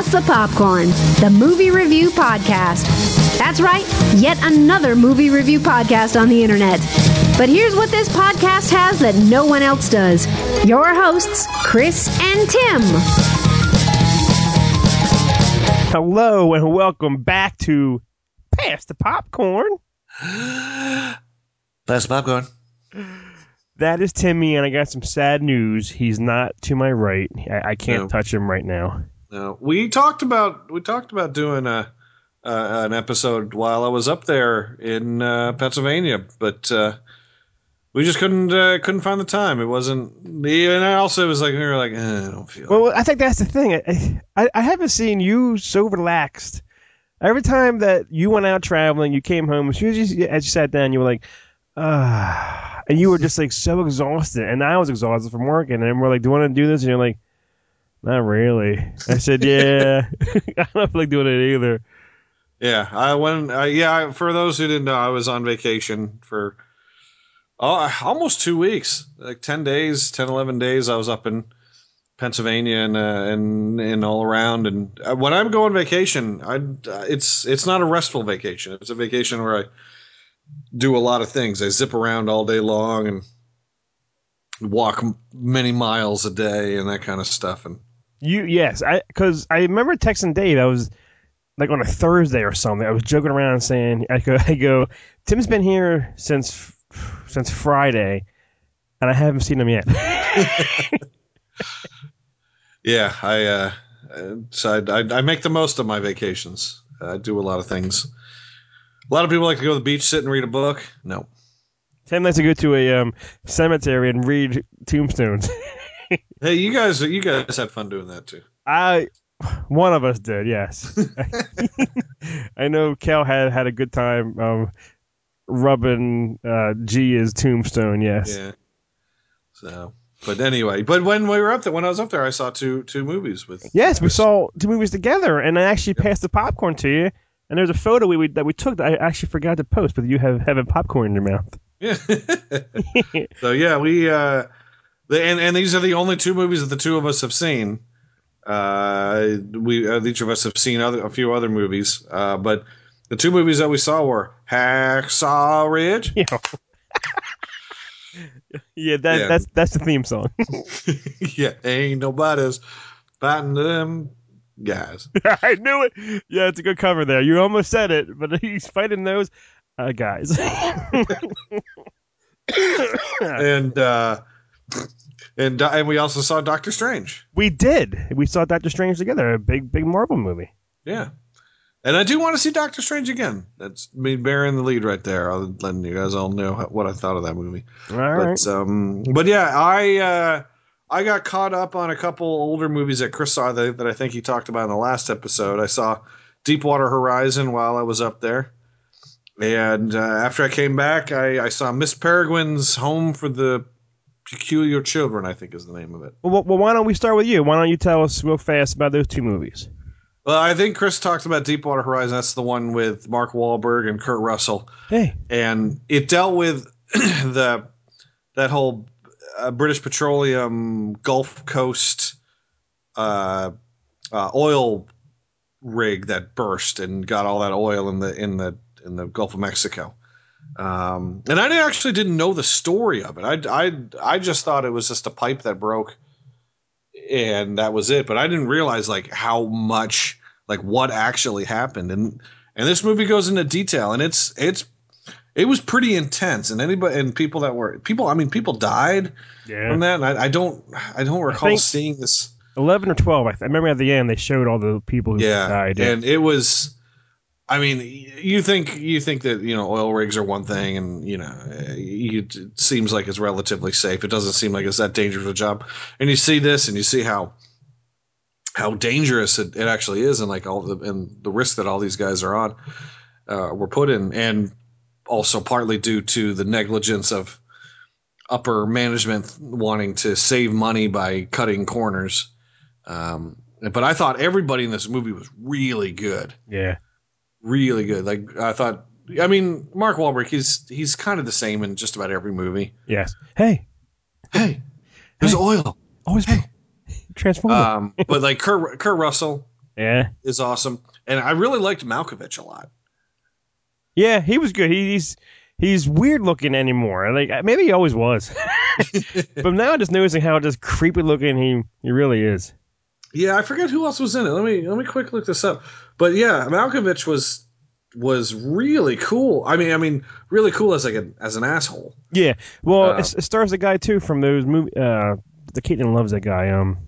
Pass the Popcorn, the movie review podcast. That's right, yet another movie review podcast on the internet. But here's what this podcast has that no one else does your hosts, Chris and Tim. Hello and welcome back to Pass the Popcorn. Pass the popcorn. That is Timmy, and I got some sad news. He's not to my right. I, I can't No. touch him right now. No, we talked about we talked about doing a uh, an episode while I was up there in uh, Pennsylvania, but uh, we just couldn't uh, couldn't find the time. It wasn't. And I also was like we were like eh, I don't feel. it. Well, I think that's the thing. I, I, I haven't seen you so relaxed. Every time that you went out traveling, you came home, as soon as you, as you sat down, you were like, ah, and you were just like so exhausted. And I was exhausted from working, and we're like, do you want to do this? And you're like, not really. I said, yeah, I don't feel like doing it either. Yeah, I went. Uh, yeah, for those who didn't know, I was on vacation for oh, almost two weeks, like ten days, 10, 11 days. I was up in Pennsylvania and uh, and and all around. And uh, when I'm going vacation, I it's it's not a restful vacation. It's a vacation where I do a lot of things. I zip around all day long and walk many miles a day and that kind of stuff. And You yes, I because I remember texting Dave. I was like on a Thursday or something. I was joking around saying, I go, I go, Tim's been here since since Friday, and I haven't seen him yet. Yeah, I uh, so I, I, I make the most of my vacations. I do a lot of things. A lot of people like to go to the beach, sit and read a book. No, Tim likes to go to a um, cemetery and read tombstones. hey, you guys, you guys had fun doing that too. I one of us did, yes. I know Cal had had a good time um, rubbing uh, Gia's tombstone. Yes. Yeah. So, but anyway, but when we were up there, when I was up there, I saw two two movies with. Yes, we saw two movies together, and I actually passed the popcorn to you. And there's a photo we, we that we took that I actually forgot to post, but you have having popcorn in your mouth. Yeah. so yeah, we uh, and and these are the only two movies that the two of us have seen. Uh, we uh, each of us have seen other a few other movies, uh, but the two movies that we saw were Hacksaw Ridge. Know. yeah, that, Yeah. that's that's the theme song. yeah, ain't nobody's fighting them guys. I knew it. Yeah, it's a good cover there. You almost said it, but he's fighting those uh, guys. and uh, and and we also saw Doctor Strange. we did. We saw Doctor Strange together, a big big Marvel movie. Yeah. And I do want to see Doctor Strange again. That's me bearing the lead right there. I'll letting you guys all know what I thought of that movie. All right. But um, but yeah, I uh, I got caught up on a couple older movies that Chris saw that, that I think he talked about in the last episode. I saw Deepwater Horizon while I was up there, and uh, after I came back, I, I saw Miss Peregrine's Home for the Peculiar Children. I think is the name of it. Well, well, why don't we start with you? Why don't you tell us real fast about those two movies? Well, I think Chris talked about Deepwater Horizon. That's the one with Mark Wahlberg and Kurt Russell. Hey, and it dealt with the that whole uh, British Petroleum Gulf Coast uh, uh, oil rig that burst and got all that oil in the in the in the Gulf of Mexico. Um, and I actually didn't know the story of it. I, I I just thought it was just a pipe that broke, and that was it. But I didn't realize like how much like what actually happened. And and this movie goes into detail, and it's it's it was pretty intense. And anybody and people that were people, I mean, people died yeah, from that. And I, I don't I don't recall think- seeing this. eleven or twelve. I, th- I remember at the end they showed all the people who Yeah, died. and it was. I mean, you think you think that you know oil rigs are one thing, and you know it seems like it's relatively safe. It doesn't seem like it's that dangerous a job. And you see this, and you see how how dangerous it, it actually is, and like all the and the risk that all these guys are on uh, were put in, and also partly due to the negligence of upper management wanting to save money by cutting corners. Um, but I thought everybody in this movie was really good yeah, really good. Like I thought. I mean, Mark Wahlberg. He's he's kind of the same in just about every movie. yes. Hey, Hey, there's Hey. oil. always Hey. transform. Um, but like Kurt, Kurt Russell, Yeah. is awesome, and I really liked Malkovich a lot. Yeah, he was good. He, he's he's weird looking anymore. Like maybe he always was, but now I'm just noticing how just creepy looking he he really is. Yeah, I forget who else was in it. Let me let me quick look this up. But yeah, Malkovich was was really cool. I mean, I mean, really cool as like an as an asshole. Yeah. Well, Uh, it, it stars the guy too from those movie. Uh, the Caitlin loves that guy. Um,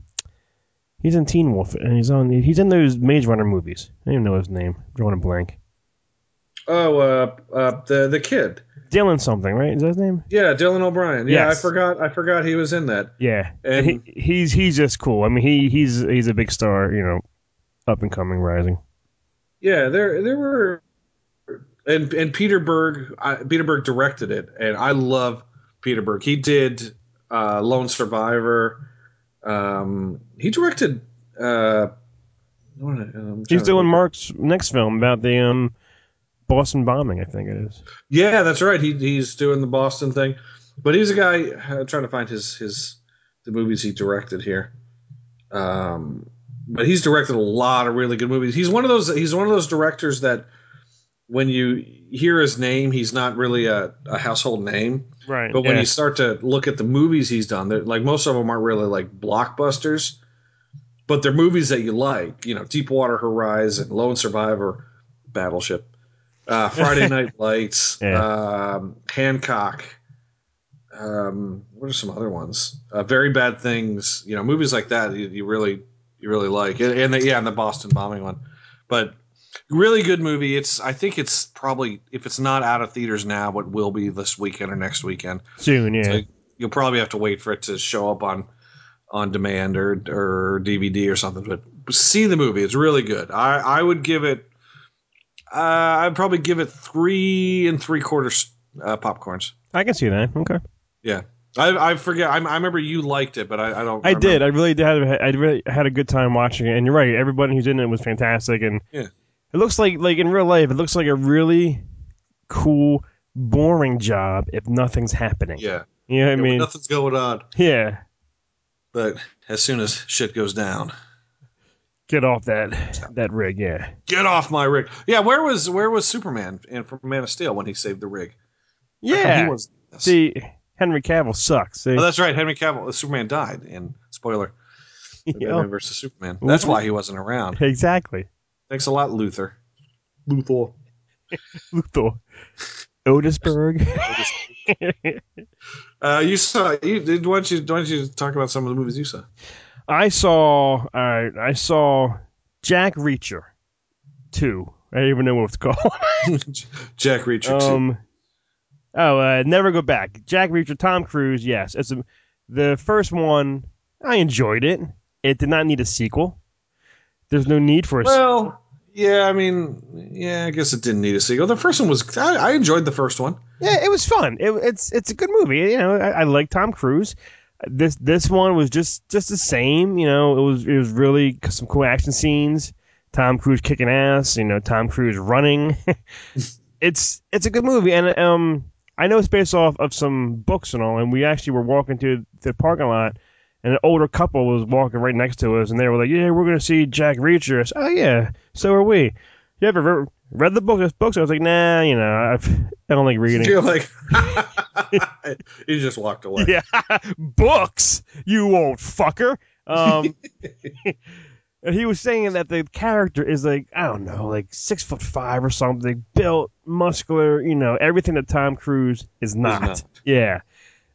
he's in Teen Wolf and he's on. He's in those Maze Runner movies. I don't even know his name. I'm drawing a blank. Oh, uh, uh, the the kid. Dylan something, right? Is that his name? Yeah, Dylan O'Brien. Yeah, Yes. I forgot. I forgot he was in that. Yeah. And- he, he's he's just cool. I mean, he he's he's a big star. You know, up and coming, rising. Yeah, there there were, and and Peter Berg. I, Peter Berg directed it, and I love Peter Berg. He did uh, Lone Survivor. Um, he directed. Uh, He's doing Mark's next film about the um Boston bombing. I think it is. Yeah, that's right. He he's doing the Boston thing, but he's a guy uh, trying to find his his the movies he directed here. Um, but he's directed a lot of really good movies. He's one of those. He's one of those directors that when you hear his name, he's not really a, a household name. Right. But when yeah. you start to look at the movies he's done, they're- like most of them aren't really like blockbusters, but they're movies that you like. You know, Deepwater Horizon, Lone Survivor, Battleship, uh, Friday Night Lights, Yeah. um, Hancock. Um, what are some other ones? Uh, Very Bad Things. You know, movies like that you, you really you really like, and, and the, yeah, and the Boston bombing one. But really good movie. It's I think it's probably if it's not out of theaters now, what will be this weekend or next weekend. soon. Yeah. So you'll probably have to wait for it to show up on on demand or or DVD or something. But see the movie; it's really good. I I would give it. Uh, I'd probably give it three and three quarters uh, popcorns. I can see that. Okay. Yeah, I I forget. I, I remember you liked it, but I, I don't. I did. I really did. Have, I really had a good time watching it. And you're right. Everybody who's in it was fantastic. And Yeah. it looks like, like in real life, it looks like a really cool, boring job if nothing's happening. Yeah, You know what I Yeah, when mean? nothing's going on. Yeah. But as soon as shit goes down, Get off that that rig. Yeah. get off my rig. Yeah, where was where was Superman and from Man of Steel when he saved the rig? Yeah. he was. See, Henry Cavill sucks. See? Oh, that's right. Henry Cavill, Superman died in spoiler. You Batman versus Superman. That's why he wasn't around. exactly. Thanks a lot, Luther. Luthor. Luthor. Otisburg. Uh, you saw. You, did- why don't you? Why don't you talk about some of the movies you saw? I saw. Uh, I saw Jack Reacher. Two. I don't even know what it's called. Jack Reacher. Um, oh, uh, Never Go Back. Jack Reacher, Tom Cruise. Yes, it's a, the first one. I enjoyed it. It did not need a sequel. There's no need for a. Well, yeah. I mean, yeah. I guess it didn't need a sequel. The first one was. I, I enjoyed the first one. yeah, it was fun. It, it's it's a good movie. You know, I, I like Tom Cruise. This this one was just just the same. You know, it was it was really some cool action scenes. Tom Cruise kicking ass. You know, Tom Cruise running. it's it's a good movie, and um, I know it's based off of some books and all. And we actually were walking to the parking lot, and an older couple was walking right next to us, and they were like, "Yeah, we're gonna see Jack Reacher." I said, "Oh yeah, so are we." You ever read the book? This books? I was like, "Nah, you know, I've, I don't like reading." You're like. you just walked away. Yeah, books, you old fucker. Um, and he was saying that the character is like I don't know, like six foot five or something, built, muscular, you know, everything that Tom Cruise is not. not. Yeah,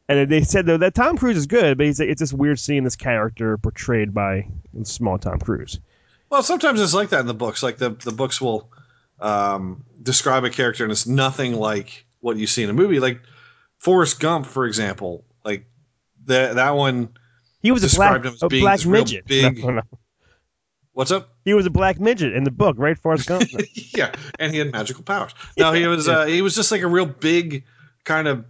and they said though that Tom Cruise is good, but he's like, it's just weird seeing this character portrayed by small Tom Cruise. Well, sometimes it's like that in the books. Like the the books will um, describe a character, and it's nothing like what you see in a movie. Like Forrest Gump, for example. Like that that one. He was a Described black, him as a being black this real midget. big- No, no. What's up? He was a black midget in the book, right? Forrest Gump. yeah, and he had magical powers. No, he was uh, he was just like a real big, kind of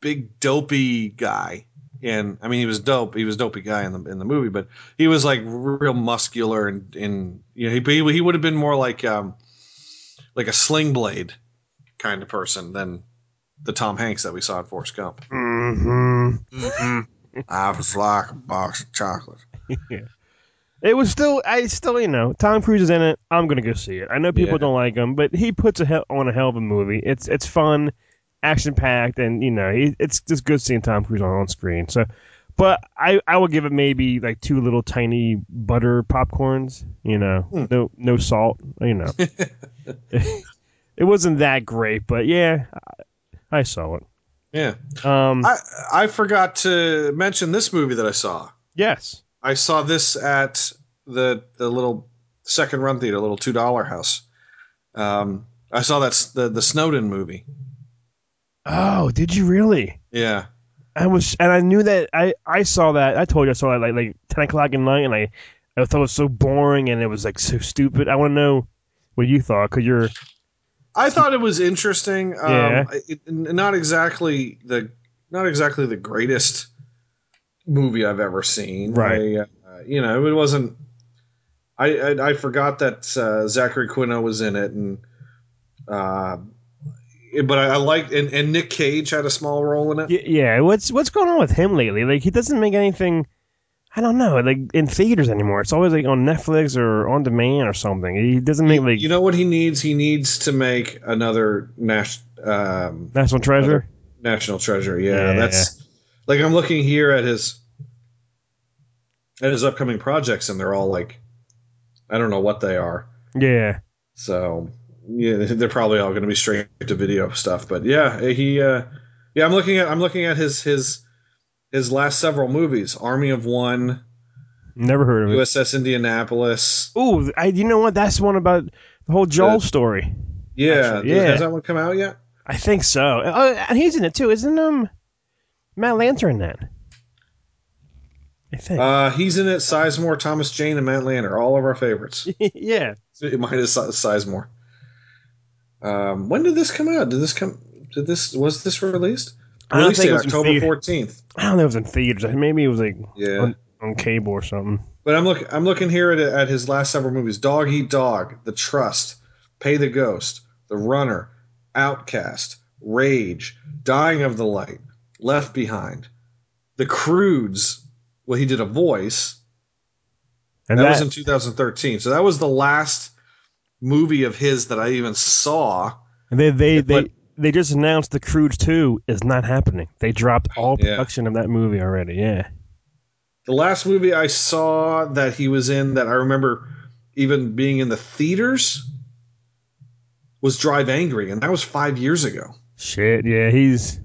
big dopey guy. And I mean, he was dope. He was dopey guy in the in the movie, but he was like real muscular and and you know he he, he would have been more like um like a sling blade kind of person than the Tom Hanks that we saw in Forrest Gump. hmm Mm-hmm. I was like a box of chocolate. Yeah. It was still, I still, you know, Tom Cruise is in it. I'm gonna go see it. I know people Yeah. don't like him, but he puts a hell, on a hell of a movie. It's it's fun, action packed, and you know, he, it's just good seeing Tom Cruise on, on screen. So, but I I will give it maybe like two little tiny butter popcorns. You know, Hmm. no no salt. You know, it wasn't that great, but yeah, I, I saw it. Yeah. Um, I I forgot to mention this movie that I saw. yes. I saw this at the the little second run theater, little two dollar house. Um, I saw that's the the Snowden movie. Oh, did you really? Yeah, I was, and I knew that I, I saw that. I told you I saw it like like ten o'clock at night, and I I thought it was so boring and it was like so stupid. I want to know what you thought because you're I thought it was interesting. Um, Yeah. it, not exactly the not exactly the greatest movie I've ever seen. Right. I, uh, you know, it wasn't. I I, I forgot that uh, Zachary Quinto was in it, and uh, but I, I liked and, and Nick Cage had a small role in it. y- yeah. What's what's going on with him lately? Like he doesn't make anything. I don't know, like in theaters anymore. It's always like on Netflix or on demand or something. He doesn't make like you know what he needs? He needs to make another Nash, um, National Treasure. National Treasure. Yeah, Yeah. that's like I'm looking here at his at his upcoming projects, and they're all like, I don't know what they are. Yeah, So yeah, they're probably all going to be straight to video stuff. But yeah, he uh, yeah, I'm looking at I'm looking at his his his last several movies: Army of One, never heard of it. USS Indianapolis. Ooh, I you know what? That's one about the whole Joel story. Yeah, Actually, yeah. has that one come out yet? I think so. Oh, and he's in it too, isn't um Matt Lanter in that? I think. Uh, he's in it. Sizemore, Thomas Jane, and Matt Lanter, all of our favorites. yeah. minus Si- Sizemore. Um, when did this come out? Did this come? Did this was this released? I don't think it was October fourteenth. I don't know if it was in theaters. Maybe it was like Yeah, on, on cable or something. but I'm looking. I'm looking here at at his last several movies: Dog Eat Dog, The Trust, Pay the Ghost, The Runner, Outcast, Rage, Dying of the Light, Left Behind, The Croods. Well, he did a voice. And that, that, was in 2013. So that was the last movie of his that I even saw. and they they, but- they they just announced the Croods 2 is not happening. They dropped all Yeah. production of that movie already. Yeah. The last movie I saw that he was in that I remember even being in the theaters was Drive Angry, and that was five years ago. Shit. Yeah. He's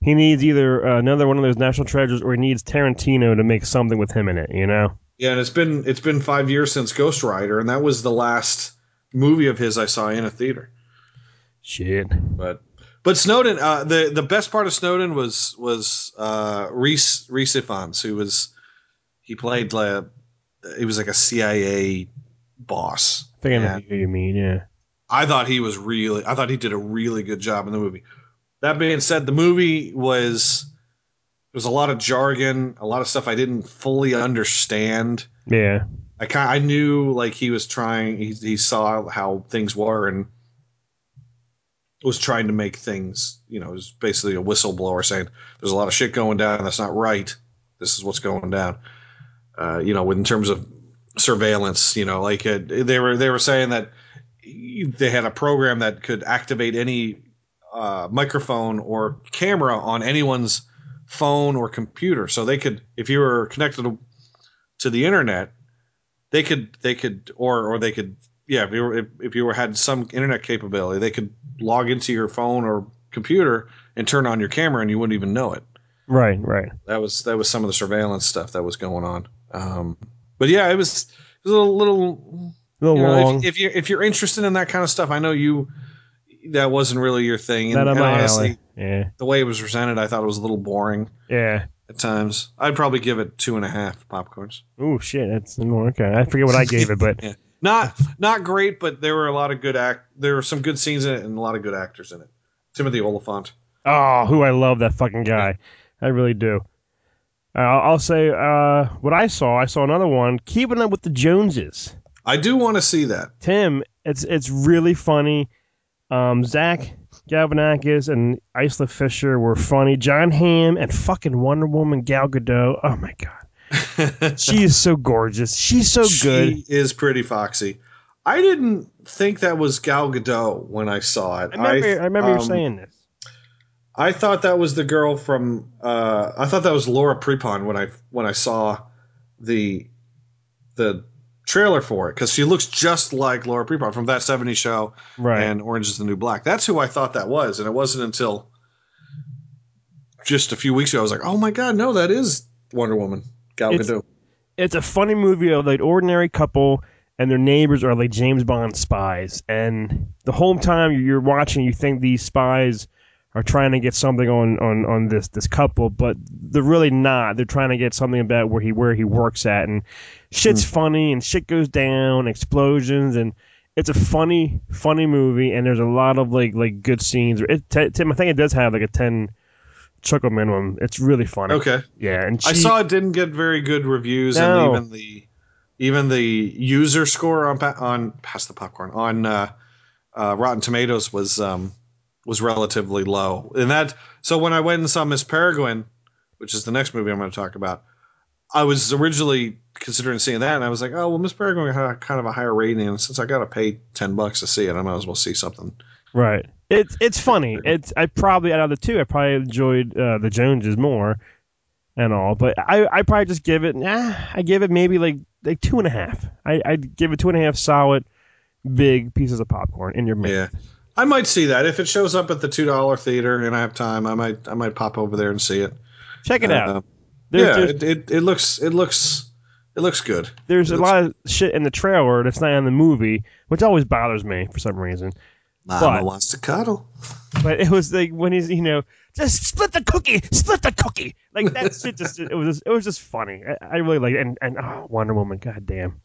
he needs either uh, another one of those national treasures or he needs Tarantino to make something with him in it. You know. Yeah, and it's been it's been five years since Ghost Rider, and that was the last movie of his I saw in a theater. Shit. But but Snowden, uh, the the best part of Snowden was was uh, Rhys Rhys Ifans, who was he played like he was like a CIA boss. I think I know who you mean. Yeah. I thought he was really I thought he did a really good job in the movie. That being said, the movie was there was a lot of jargon, a lot of stuff I didn't fully understand. Yeah. I kind I knew like he was trying he he saw how things were and was trying to make things, you know, it was basically a whistleblower saying there's a lot of shit going down that's not right. This is what's going down. Uh, you know, in terms of surveillance, you know, like uh, they were they were saying that they had a program that could activate any uh, microphone or camera on anyone's phone or computer, so they could, if you were connected to, to the internet, they could they could or or they could yeah if you were if, if you were had some internet capability, they could log into your phone or computer and turn on your camera and you wouldn't even know it Right. Right. that was that was some of the surveillance stuff that was going on. Um, but yeah, it was, it was a little, little A little you know, long. if, if you're if you're interested in that kind of stuff, I know you that wasn't really your thing. And, not and my honestly, alley. Yeah. the way it was presented, I thought it was a little boring Yeah. At times. I'd probably give it two and a half popcorns. Oh shit, that's more okay. I forget what I gave it, but Yeah. Not not great, but there were a lot of good act. There were some good scenes in it and a lot of good actors in it. Timothy Olyphant. oh, who I love that fucking guy. I really do. Uh, I'll say uh, what I saw. I saw another one, Keeping Up with the Joneses. I do want to see that. Tim, it's it's really funny. Um, Zach Galifianakis and Isla Fisher were funny. Jon Hamm and fucking Wonder Woman Gal Gadot. Oh my god, She is so gorgeous. She's so good. She is pretty foxy. I didn't think that was Gal Gadot when I saw it. I remember, I, remember you um, saying this. I thought that was the girl from. Uh, I thought that was Laura Prepon when I when I saw the the trailer for it because she looks just like Laura Prepon from that '70s show Right. and Orange is the New Black. That's who I thought that was, and it wasn't until just a few weeks ago I was like, "Oh my god, no, that is Wonder Woman, Gal It's- Gadot." it's a funny movie of like ordinary couple and their neighbors are like James Bond spies, and the whole time you're watching, you think these spies are trying to get something on on on this this couple, but they're really not. They're trying to get something about where he where he works at, and shit's funny and shit goes down, explosions, and it's a funny funny movie, and there's a lot of like like good scenes. It, t- Tim, I think it does have like a ten chuckle minimum. It's really funny. Okay, Yeah, and I saw it didn't get very good reviews, No. and even the even the user score on on pass the popcorn on uh, uh, Rotten Tomatoes was um, was relatively low. And that so when I went and saw Miss Peregrine, which is the next movie I'm going to talk about, I was originally considering seeing that, and I was like, oh well, Miss Peregrine had kind of a higher rating, and since I got to pay ten bucks to see it, I might as well see something. Right. It's it's funny. It's I probably out of the two, I probably enjoyed uh, the Joneses more, and all. But I I probably just give it. Nah, I give it maybe like like two and a half. I I give it two and a half solid, big pieces of popcorn in your mouth. Yeah. I might see that if it shows up at the two dollar theater and I have time. I might I might pop over there and see it. Check it out. Uh, There's, yeah, there's, it, it, it looks it looks it looks good. there's it a looks- lot of shit in the trailer that's not in the movie, which always bothers me for some reason. Mama But- wants to cuddle. But it was like when he's you know just split the cookie, split the cookie. Like that shit just it was just, it was just funny. I, I really like it. and and oh, Wonder Woman, god damn.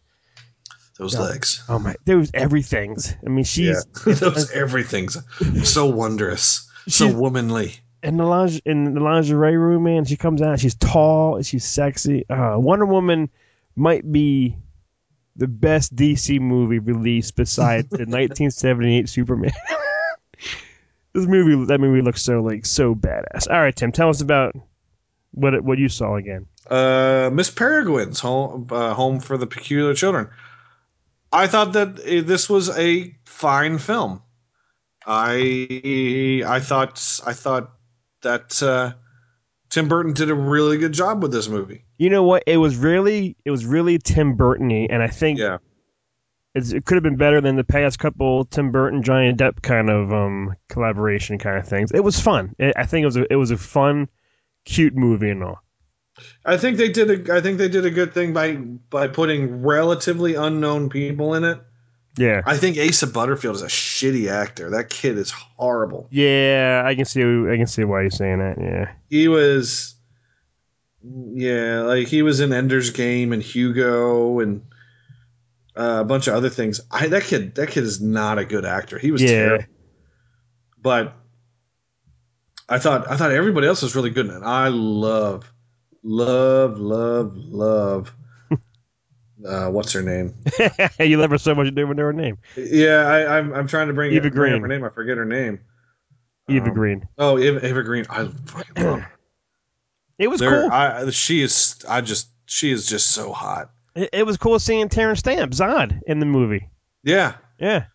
Those Yeah. legs. Oh my, Those everything's. I mean, she's yeah. Those everything's so wondrous, so womanly. in the lingerie, in the lingerie room, man. She comes out. She's tall. She's sexy. Uh, Wonder Woman might be the best DC movie released besides the 1978 Superman. this movie, that movie looks so like so badass. All right, Tim, tell us about what what you saw again. Uh, Miss Peregrine's home uh, home for the peculiar children. I thought that uh, this was a fine film. I I thought I thought that uh, Tim Burton did a really good job with this movie. You know what? It was really it was really Tim Burton-y, and I think Yeah. it's, it could have been better than the past couple Tim Burton Johnny Depp kind of um, collaboration kind of things. It was fun. It, I think it was a, it was a fun, cute movie and all. I think they did a I think they did a good thing by by putting relatively unknown people in it. Yeah, I think Asa Butterfield is a shitty actor. That kid is horrible. yeah, I can see I can see why you're saying that. Yeah, He was yeah, like he was in Ender's Game and Hugo and uh, a bunch of other things. I that kid that kid is not a good actor. He was Yeah. terrible. But I thought I thought everybody else was really good in it. I love love love love uh, what's her name? you love her so much you don't even know her name. Yeah, I, I'm I'm trying to bring, Eva it, Green. her name. I forget her name. Eva Um, Green. Oh, Eva, Eva Green. I fucking love. her. It was There- cool. I, she is. I just. She is just so hot. it, it was cool seeing Terence Stamp Zod in the movie. Yeah. Yeah,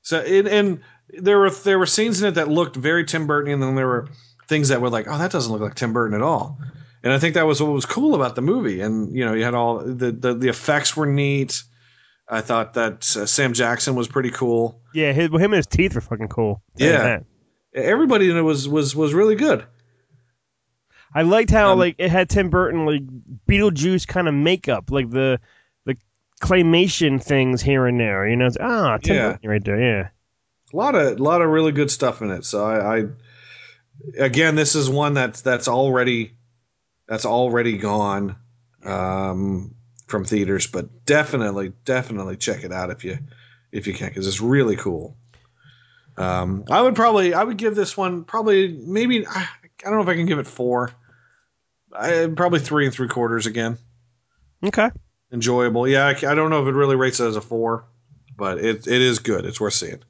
So and, and there were there were scenes in it that looked very Tim Burton, and then there were things that were like, oh, that doesn't look like Tim Burton at all. And I think that was what was cool about the movie. And you know, you had all the the, the effects were neat. I thought that uh, Sam Jackson was pretty cool. yeah. His, him and his teeth were fucking cool. Yeah. Everybody in it was was was really good. I liked how Um, like it had Tim Burton like Beetlejuice kind of makeup, like the the claymation things here and there. You know, it's, ah, Tim Yeah. Burton right there. Yeah, a lot of a lot of really good stuff in it. So I, I again, this is one that's that's already that's already gone um, from theaters, but definitely definitely check it out if you if you can because it's really cool. Um, I would probably I would give this one probably maybe I, I don't know if I can give it four. I probably three and three quarters again. okay. Enjoyable, yeah. I, I don't know if it really rates it as a four, but it it is good. It's worth seeing.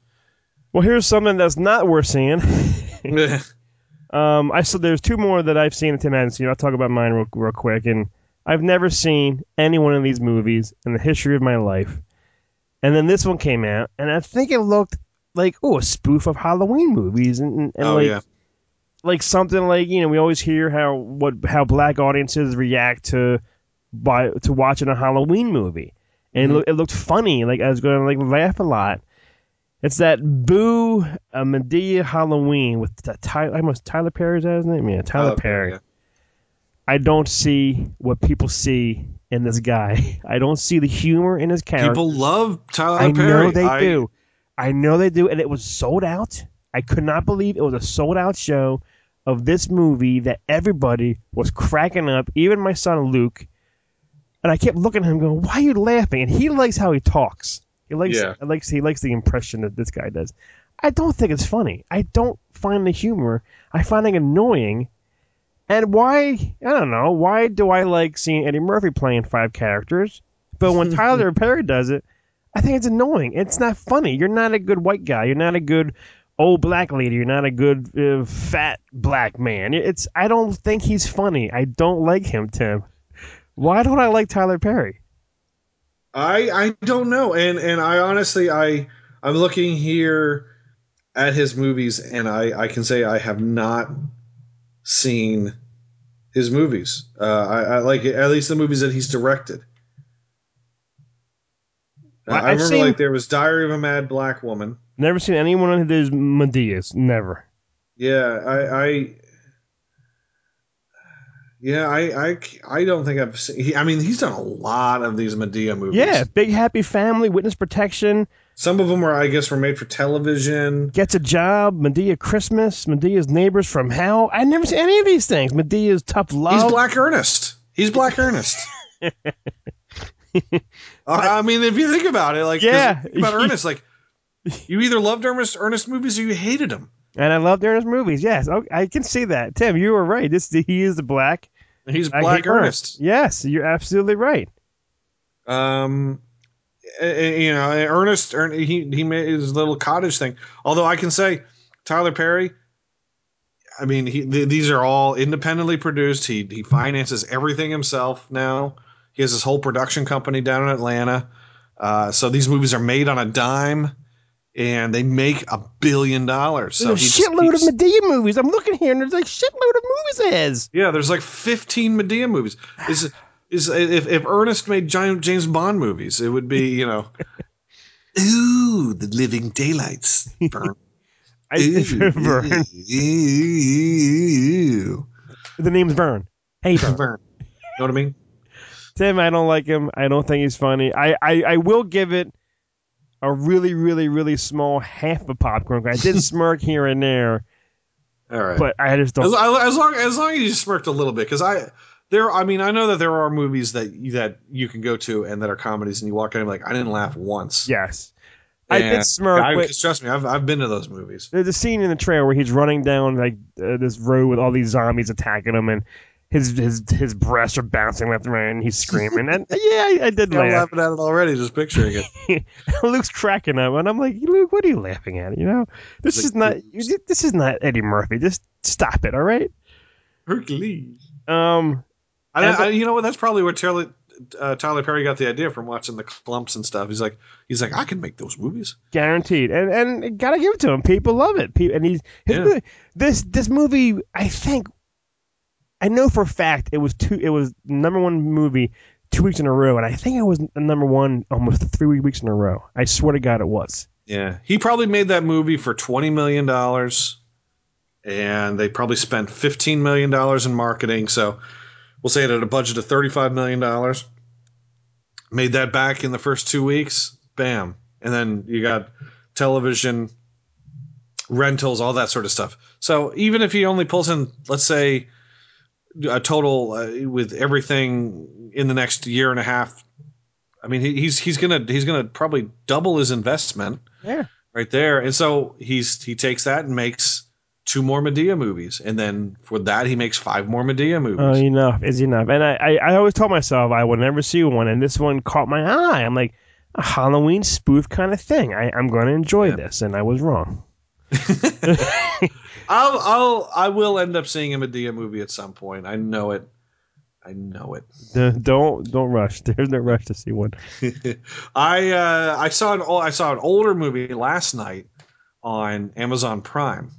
Well, here's something that's not worth seeing. um, I saw there's two more that I've seen that Tim hasn't seen. I'll talk about mine real, real quick. And I've never seen any one of these movies in the history of my life. And then this one came out, and I think it looked like oh a spoof of Halloween movies, and, and, and oh like yeah. like something like you know we always hear how what how black audiences react to by to watching a Halloween movie, and it, Mhm. loo- it looked funny. Like I was going to like laugh a lot. It's that Boo uh, Madea Halloween with the Tyler. Almost Tyler Perry's his name. Yeah, Tyler Oh, Perry. yeah. I don't see what people see in this guy. I don't see the humor in his character. People love Tyler I Perry. I know they I- do. I know they do, and it was sold out. I could not believe it was a sold out show of this movie that everybody was cracking up, even my son Luke. And I kept looking at him, going, "Why are you laughing?" And he likes how he talks. He likes, Yeah. he likes, he likes the impression that this guy does. I don't think it's funny. I don't find the humor. I find it annoying. And why? I don't know. Why do I like seeing Eddie Murphy playing five characters? But when Tyler Perry does it, I think it's annoying. It's not funny. You're not a good white guy. You're not a good old black lady. You're not a good uh, fat black man. It's. I don't think he's funny. I don't like him, Tim. Why don't I like Tyler Perry? I I don't know, and and I honestly I I'm looking here at his movies, and I I can say I have not seen his movies. Uh, I, I like at least the movies that he's directed. Uh, I- I remember seen- like there was Diary of a Mad Black Woman. Never seen anyone of his Madeas. Never. Yeah, I, I yeah, I, I, I don't think I've seen. He, I mean, he's done a lot of these Madea movies. Yeah, Big Happy Family, Witness Protection, some of them were, I guess, were made for television. Gets a Job, Madea Christmas, Madea's Neighbors from Hell. I never seen any of these things. Madea's Tough Love. He's Black Ernest. He's Black Ernest. I uh, I mean, if you think about it, like Yeah. about Ernest, like you either loved Ernest Ernest movies or you hated him. And I loved Ernest movies. Yes, oh, I can see that. Tim, you were right. This he is the black. He's Black hate Ernest. Yes, you're absolutely right. Um, eh, eh, you know, Ernest, Ern- he he made his little cottage thing. Although I can say, Tyler Perry. I mean, he, th- these are all independently produced. He he finances everything himself now. He has his whole production company down in Atlanta. Uh, so these movies are made on a dime, and they make a billion dollars. So There's a shitload keeps- of Madea movies. I'm looking here, and there's like shitload of movies. It has. Yeah, there's like 15 Madea movies. Is is if if Ernest made giant James Bond movies, it would be you know, ooh, the living daylights burn. I, Ooh, Vern. ooh, The name's Vern. Hey, Vern. burn. You know what I mean? Tim, I don't like him. I don't think he's funny. I, I, I will give it a really, really, really small half a popcorn. I did smirk here and there, All right. but I just as, don't. as long as long as you smirked a little bit, because I there, I mean, I know that there are movies that you- that you can go to and that are comedies, and you walk in and like, I didn't laugh once. Yes, I did smirk. I, trust me, I've I've been to those movies. there's a scene in the trailer where he's running down like uh, this road with all these zombies attacking him, and his his his breasts are bouncing left and right, and he's screaming. And yeah, I, I did Yeah, I'm laugh. laughing at it already, just picturing it. Luke's cracking up, and I'm like, Luke, what are you laughing at? You know, this Like, is not this is not Eddie Murphy. Just stop it, all right? Hercules. Um, I, I, you know what? That's probably where Tyler, uh, Tyler Perry got the idea from watching the Klumps and stuff. He's like, he's like, I can make those movies. guaranteed, and and gotta give it to him. People love it. Pe- and he's Yeah. movie- this this movie. I think I know for a fact it was two. It was number one movie two weeks in a row, and I think it was number one almost three weeks in a row. I swear to God, it was. Yeah, he probably made that movie for twenty million dollars, and they probably spent fifteen million dollars in marketing. So we'll say it at a budget of thirty-five million dollars. Made that back in the first two weeks. Bam, and then you got television rentals, all that sort of stuff. So even if he only pulls in, let's say, a total uh, with everything in the next year and a half. I mean, he, he's he's gonna he's gonna probably double his investment Yeah. right there. And so he's he takes that and makes two more Madea movies, and then for that he makes five more Madea movies. Oh, enough is enough. And I, I, I always told myself I would never see one, and this one caught my eye. I'm like, a Halloween spoof kind of thing. I, I'm going to enjoy Yeah. this, and I was wrong. I'll I'll I will end up seeing a Madea movie at some point. I know it. I know it. Don't don't rush. There's no rush to see one. I uh, I saw an I saw an older movie last night on Amazon Prime,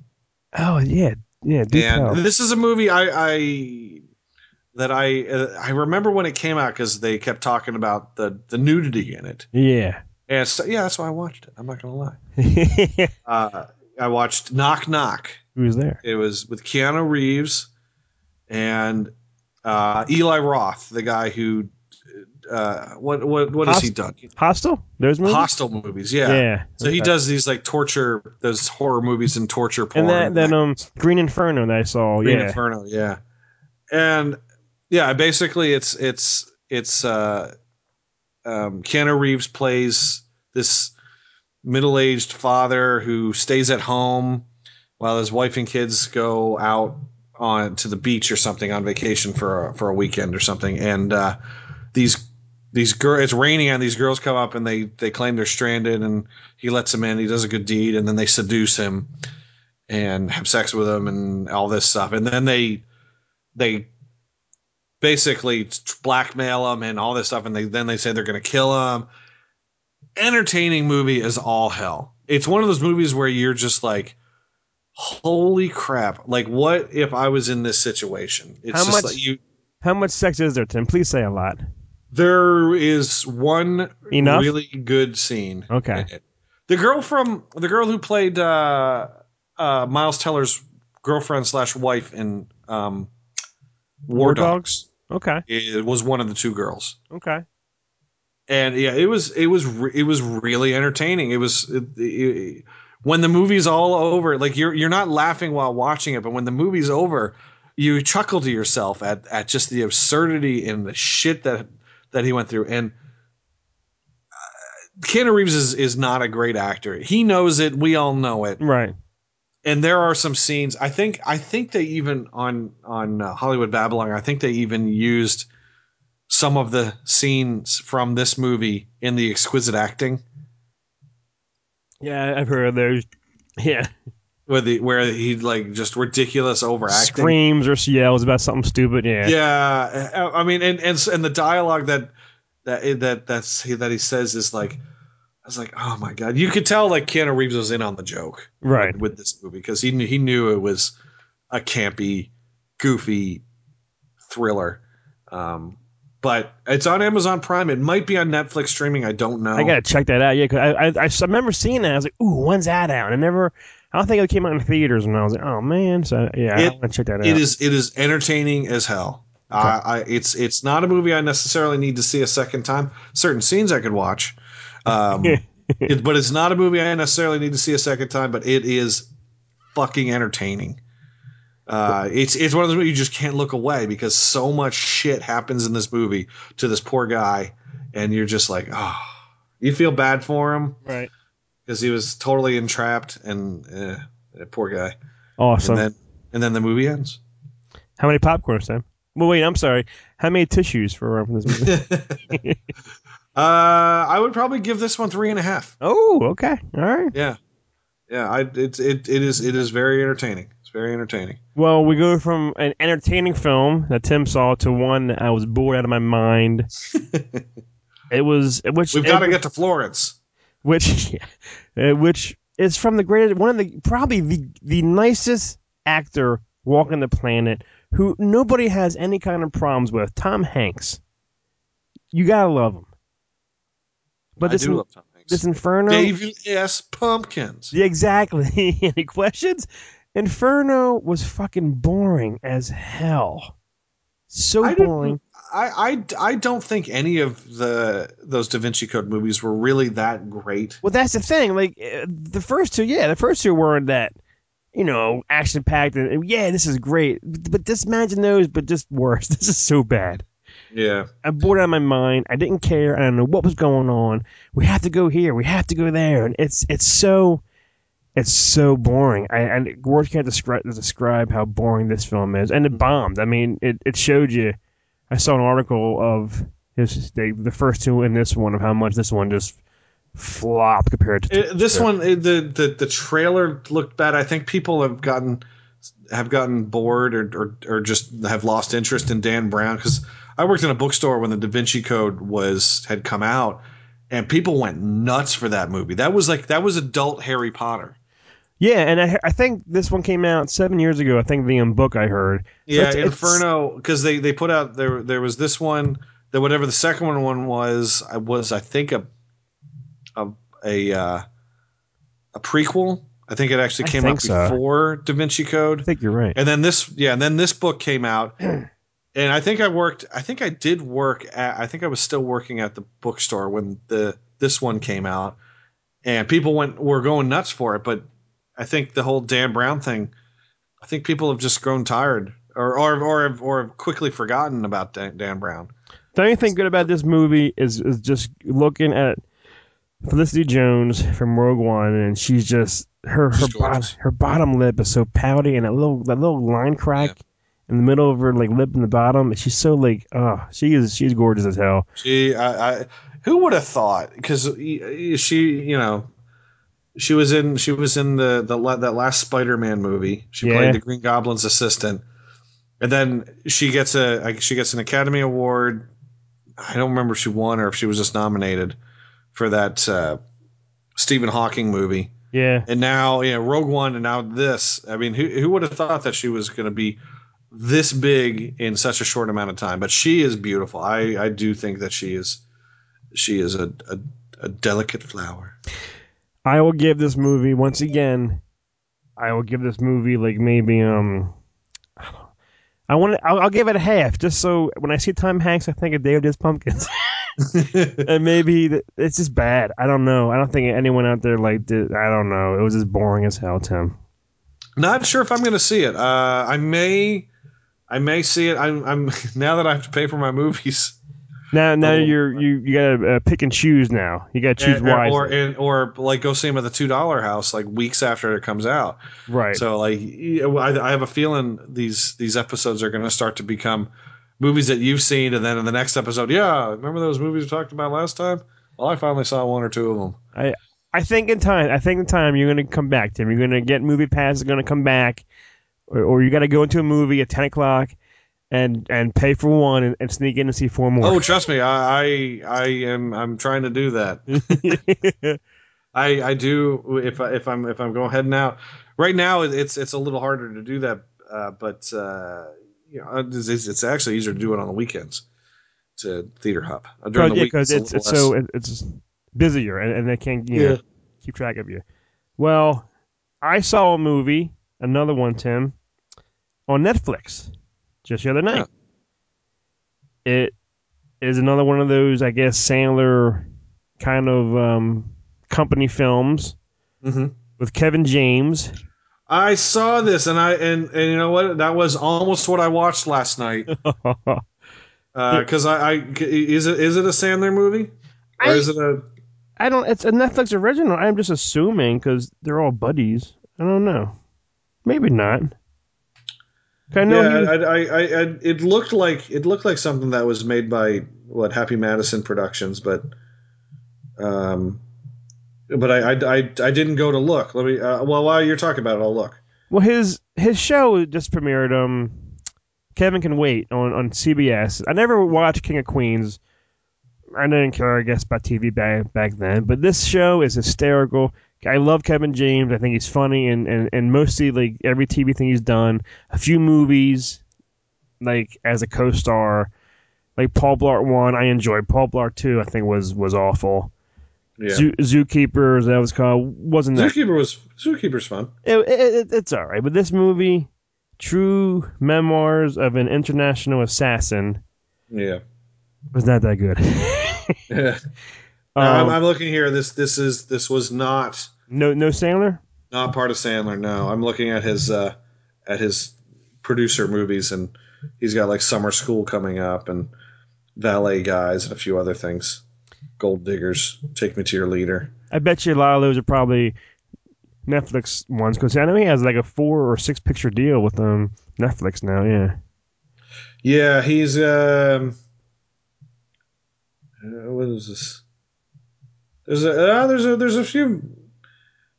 Oh yeah, yeah. And tell. this is a movie I, I that I uh, I remember when it came out because they kept talking about the the nudity in it, Yeah. and so, yeah, that's why I watched it. I'm not gonna lie. Uh, I watched Knock Knock. Who's there? It was with Keanu Reeves and uh, Eli Roth, the guy who uh, what what what has he done? Hostel. There's movies. Hostile movies, yeah. Yeah. So he does these like torture, those horror movies and torture porn. And that that um Green Inferno that I saw. Green yeah. Inferno, yeah. And yeah, basically it's it's it's uh um Keanu Reeves plays this middle-aged father who stays at home while his wife and kids go out on to the beach or something on vacation for a, for a weekend or something. And uh these these girls it's raining and these girls come up and they they claim they're stranded and he lets them in. He does a good deed and then they seduce him and have sex with him and all this stuff. And then they they basically blackmail him and all this stuff and they then they say they're going to kill him entertaining movie is all hell it's one of those movies where you're just like holy crap like what if i was in this situation it's How just much- like you How much sex is there, Tim? Please say a lot. there is one Enough? really good scene Okay. the girl from the girl who played uh uh miles teller's girlfriend slash wife in um war, War dogs Okay. it was one of the two girls Okay. And yeah it was it was it was really entertaining. It was it, it- when the movie's all over like you're you're not laughing while watching it but when the movie's over you chuckle to yourself at at just the absurdity and the shit that that he went through. And uh, Keanu Reeves is is not a great actor. He knows it. We all know it. Right. and there are some scenes i think i think they even on on uh, Hollywood Babble-On i think they even used some of the scenes from this movie in the exquisite acting Yeah, I've heard of those. Yeah. where the where he like just ridiculous overacting Screams or yells about something stupid. Yeah. yeah i mean and and, and the dialogue that that that that's that he says is like I was like, oh my god! You could tell like Keanu Reeves was in on the joke, Right. with this movie because he knew, he knew it was a campy, goofy thriller. Um, but it's on Amazon Prime. It might be on Netflix streaming. I don't know. I gotta check that out. Yeah, 'cause I, I I remember seeing that. I was like, ooh, when's that out? I never. I don't think it came out in theaters, and I was like, oh man. So yeah, It- I want to check that out. It is it is entertaining as hell. Uh, I, it's it's not a movie I necessarily need to see a second time. Certain scenes I could watch, um, it, but it's not a movie I necessarily need to see a second time. But it is fucking entertaining. Uh, it's it's one of those movies you just can't look away because so much shit happens in this movie to this poor guy, and you're just like, oh, you feel bad for him Right. because he was totally entrapped, and eh, poor guy. Awesome. And then and then the movie ends. How many popcorn, Sam? Well, wait. I'm sorry. How many tissues for, for this movie? uh, I would probably give this one three and a half. oh, okay. All right. Yeah, yeah. I it's it it is it is very entertaining. It's very entertaining. Well, we go from an entertaining film that Tim saw to one that I was bored out of my mind. it was which We've got to get to Florence. which uh, which is from the greatest one of the probably the the nicest actor walking the planet who nobody has any kind of problems with Tom Hanks you gotta love him but I this do in- love Tom Hanks. this Inferno David S. Pumpkins. Yeah, exactly any questions Inferno was fucking boring as hell so I boring I, I I don't think any of the those Da Vinci Code movies were really that great. Well, that's the thing. Like uh, the first two, yeah, the first two weren't that, you know, action packed and yeah, this is great. But just imagine those, but just worse. This is so bad. Yeah, I'm bored out of my mind. I didn't care. I don't know what was going on. We have to go here. We have to go there, and it's it's so. It's so boring. I, and words can't describe describe how boring this film is, and it mm-hmm. bombed. I mean, it, it showed you. I saw an article of his they, the first two and this one of how much this one just flopped compared to uh, It- this one it- the, the the trailer looked bad. I think people have gotten have gotten bored or, or, or just have lost interest in Dan Brown because I worked in a bookstore when the Da Vinci Code was had come out, and people went nuts for that movie. That was like that was adult Harry Potter. Yeah, and I, I think this one came out seven years ago. I think the um, book I heard. So Yeah, it's- it's- Inferno because they they put out there there was this one that whatever the second one one was I was I think a a a, uh, a prequel. I think it actually came out so. before Da Vinci Code. I think you're right. And then this, yeah, and then this book came out, and I think I worked. I think I did work at. I think I was still working at the bookstore when the this one came out, and people went were going nuts for it. But I think the whole Dan Brown thing, I think people have just grown tired, or or or have, or have quickly forgotten about Dan, Dan Brown. The only thing good about this movie is is just looking at Felicity Jones from Rogue One, and she's just her her She's bottom her bottom lip is so pouty, and that little that little line crack in the middle of her like lip in the bottom. She's so like oh she is she's gorgeous as hell. She, I, I who would have thought? Because she, you know, she was in she was in the the that last Spider-Man movie. She Yeah. played the Green Goblin's assistant, and then she gets a she gets an Academy Award. I don't remember if she won or if she was just nominated for that uh, Stephen Hawking movie. Yeah, And now, you know, Rogue One, and now this. I mean, who who would have thought that she was going to be this big in such a short amount of time? But she is beautiful. I I do think that she is she is a a, a delicate flower. I will give this movie once again. I will give this movie like maybe um. I want to. I'll, I'll give it a half, just so when I see Tom Hanks, I think of David S. Pumpkins. and maybe th- it's just bad. I don't know. I don't think anyone out there liked it. I don't know. It was as boring as hell, Tim. Not sure if I'm going to see it. Uh, I may I may see it. I'm I'm now that I have to pay for my movies. Now, now you're you you gotta uh, pick and choose. Now you gotta choose And- wisely. or and, or like go see them at the two dollar house like weeks after it comes out. right. So like I, I have a feeling these these episodes are going to start to become movies that you've seen, and then in the next episode, yeah, remember those movies we talked about last time? Well, I finally saw one or two of them. I think in time. I think in time you're gonna come back, Tim. You're gonna get MoviePass. Is gonna come back, or, or you gotta go into a movie at ten o'clock, and and pay for one and, and sneak in and see four more. Oh, trust me, I, I I am I'm trying to do that. I I do if I, if I'm if I'm going heading out right now. It's it's a little harder to do that, uh, but uh, you know it's, it's actually easier to do it on the weekends. To theater hub Uh, during the week. because it's it's so it's busier and, and they can't you know, Yeah. keep track of you. Well, I saw a movie, another one, Tim, on Netflix just the other night. It is another one of those, I guess, Sandler kind of um, company films Mhm. with Kevin James. I saw this and I and and you know what? That was almost what I watched last night. Because I, I is it is it a Sandler movie or I- is it a I don't. It's a Netflix original. I'm just assuming because they're all buddies. I don't know. Maybe not. I know. yeah? I, I, I, I it looked like it looked like something that was made by what Happy Madison Productions, but um, but I I, I, I didn't go to look. Let me. Uh, well, while you're talking about it, I'll look. Well, his his show just premiered. Um, Kevin Can Wait on on CBS. I never watched King of Queens. I didn't care, I guess, about TV back back then. But this show is hysterical. I love Kevin James. I think he's funny, and and and mostly like every TV thing he's done. A few movies, like as a co-star, like Paul Blart one. I enjoyed Paul Blart two. I think was was awful. Yeah, Zoo, Zookeeper, that was called, wasn't that Zookeeper was Zookeeper's fun. it, it, it- it's all right. But this movie, True Memoirs of an International Assassin, Yeah. was not that good. Yeah. um, I'm, I'm looking here. This this is this was not no, no Sandler. not part of Sandler. No, I'm looking at his uh, at his producer movies, and he's got like Summer School coming up, and Valet Guys, and a few other things. Gold Diggers, Take Me to Your Leader. I bet you a lot of those are probably Netflix ones because I know he has like a four or six picture deal with um Netflix now. Yeah. Yeah, he's um, uh, what is this? There's a uh, there's a there's a few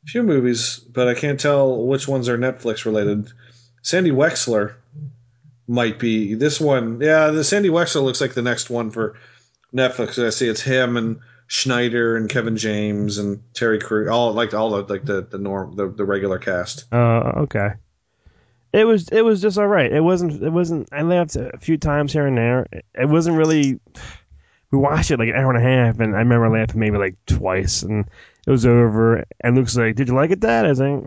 few movies, but I can't tell which ones are Netflix related. Sandy Wexler might be this one. Yeah, the Sandy Wexler looks like the next one for Netflix. I see it's him and Schneider and Kevin James and Terry Crew, all like all the like the the norm the, the regular cast. Uh, okay. It was it was just all right. It wasn't it wasn't. I laughed a few times here and there. It wasn't really. We watched it like an hour and a half, and I remember laughing maybe like twice, and it was over. And Luke's like, "Did you like it, Dad?" I like,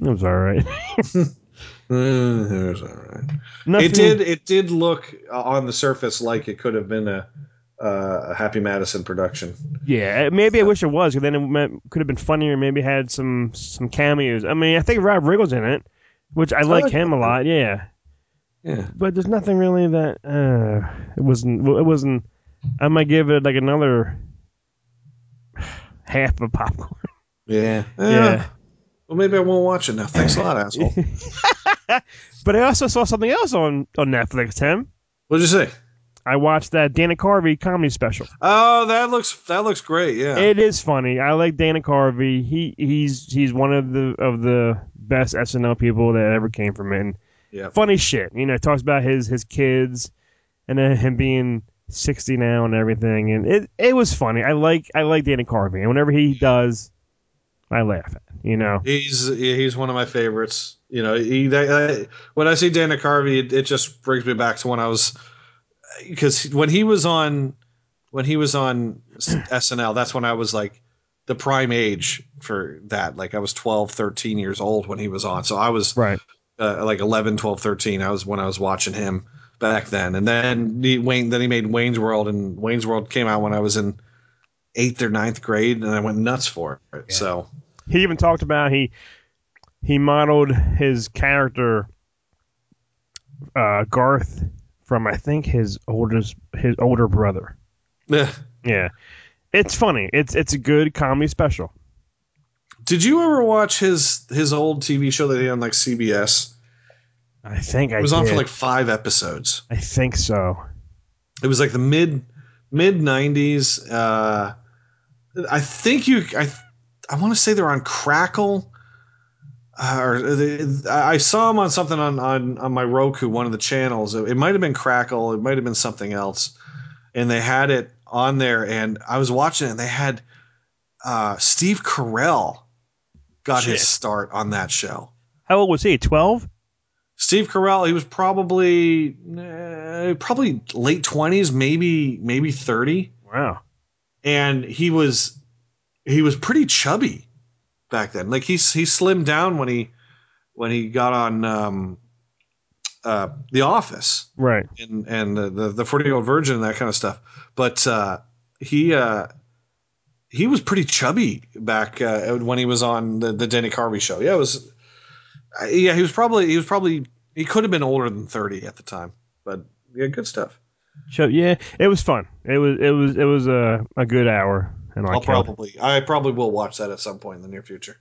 "It was all right." Mm, it was all right. Nothing- It did it did look uh, on the surface like it could have been a uh, a Happy Madison production. Yeah, maybe I wish it was, because then it meant, could have been funnier. Maybe had some some cameos. I mean, I think Rob Riggle's in it, which I like like him a lot. Yeah, Yeah. but there's nothing really that uh, it wasn't. It wasn't. I might give it like another half of popcorn. Yeah. Yeah. Well, maybe I won't watch it now. Thanks a lot, asshole. But I also saw something else on on Netflix. Tim, What did you say? I watched that Dana Carvey comedy special. Oh, that looks that looks great. Yeah. It is funny. I like Dana Carvey. He he's he's one of the of the best SNL people that ever came from it. And yeah. funny shit. You know, talks about his his kids and then him being sixty now and everything. And it it was funny. I like I like Dana Carvey, and whenever he does, I laugh at. You know. He's he's one of my favorites. You know, he, I, when I see Dana Carvey, it, it just brings me back to when I was because when he was on when he was on SNL, that's when I was like the prime age for that. Like I was 12, 13 years old when he was on. So I was Right. uh, like 11, 12, 13. I was when I was watching him back then. And then he, Wayne, then he made Wayne's World, and Wayne's World came out when I was in eighth or ninth grade, and I went nuts for it. So He even talked about he he modeled his character uh, Garth from I think his oldest his older brother. yeah. Yeah. It's funny. It's it's a good comedy special. Did you ever watch his his old TV show that he had on like CBS? I think I It was on for like five episodes. I think so. It was like the mid mid nineties. Uh, I think you. I I want to say they're on Crackle. Uh, or they, I saw them on something on, on on my Roku, one of the channels. It, it might have been Crackle. It might have been something else, and they had it on there. And I was watching it. and They had uh, Steve Carell got Shit. his start on that show. How old was he? Twelve? Steve Carell, he was probably uh, probably late twenties, maybe maybe thirty, Wow. and he was he was pretty chubby back then. Like he's he slimmed down when he when he got on um, uh, The Office Right. and and the the, the forty year old virgin and that kind of stuff. But uh, he uh, he was pretty chubby back uh, when he was on the the Dana Carvey show. Yeah, it was. Uh, yeah, he was probably he was probably he could have been older than thirty at the time, but yeah, good stuff. So yeah, it was fun. It was it was it was a a good hour. And I I'll killed it. probably I probably will watch that at some point in the near future.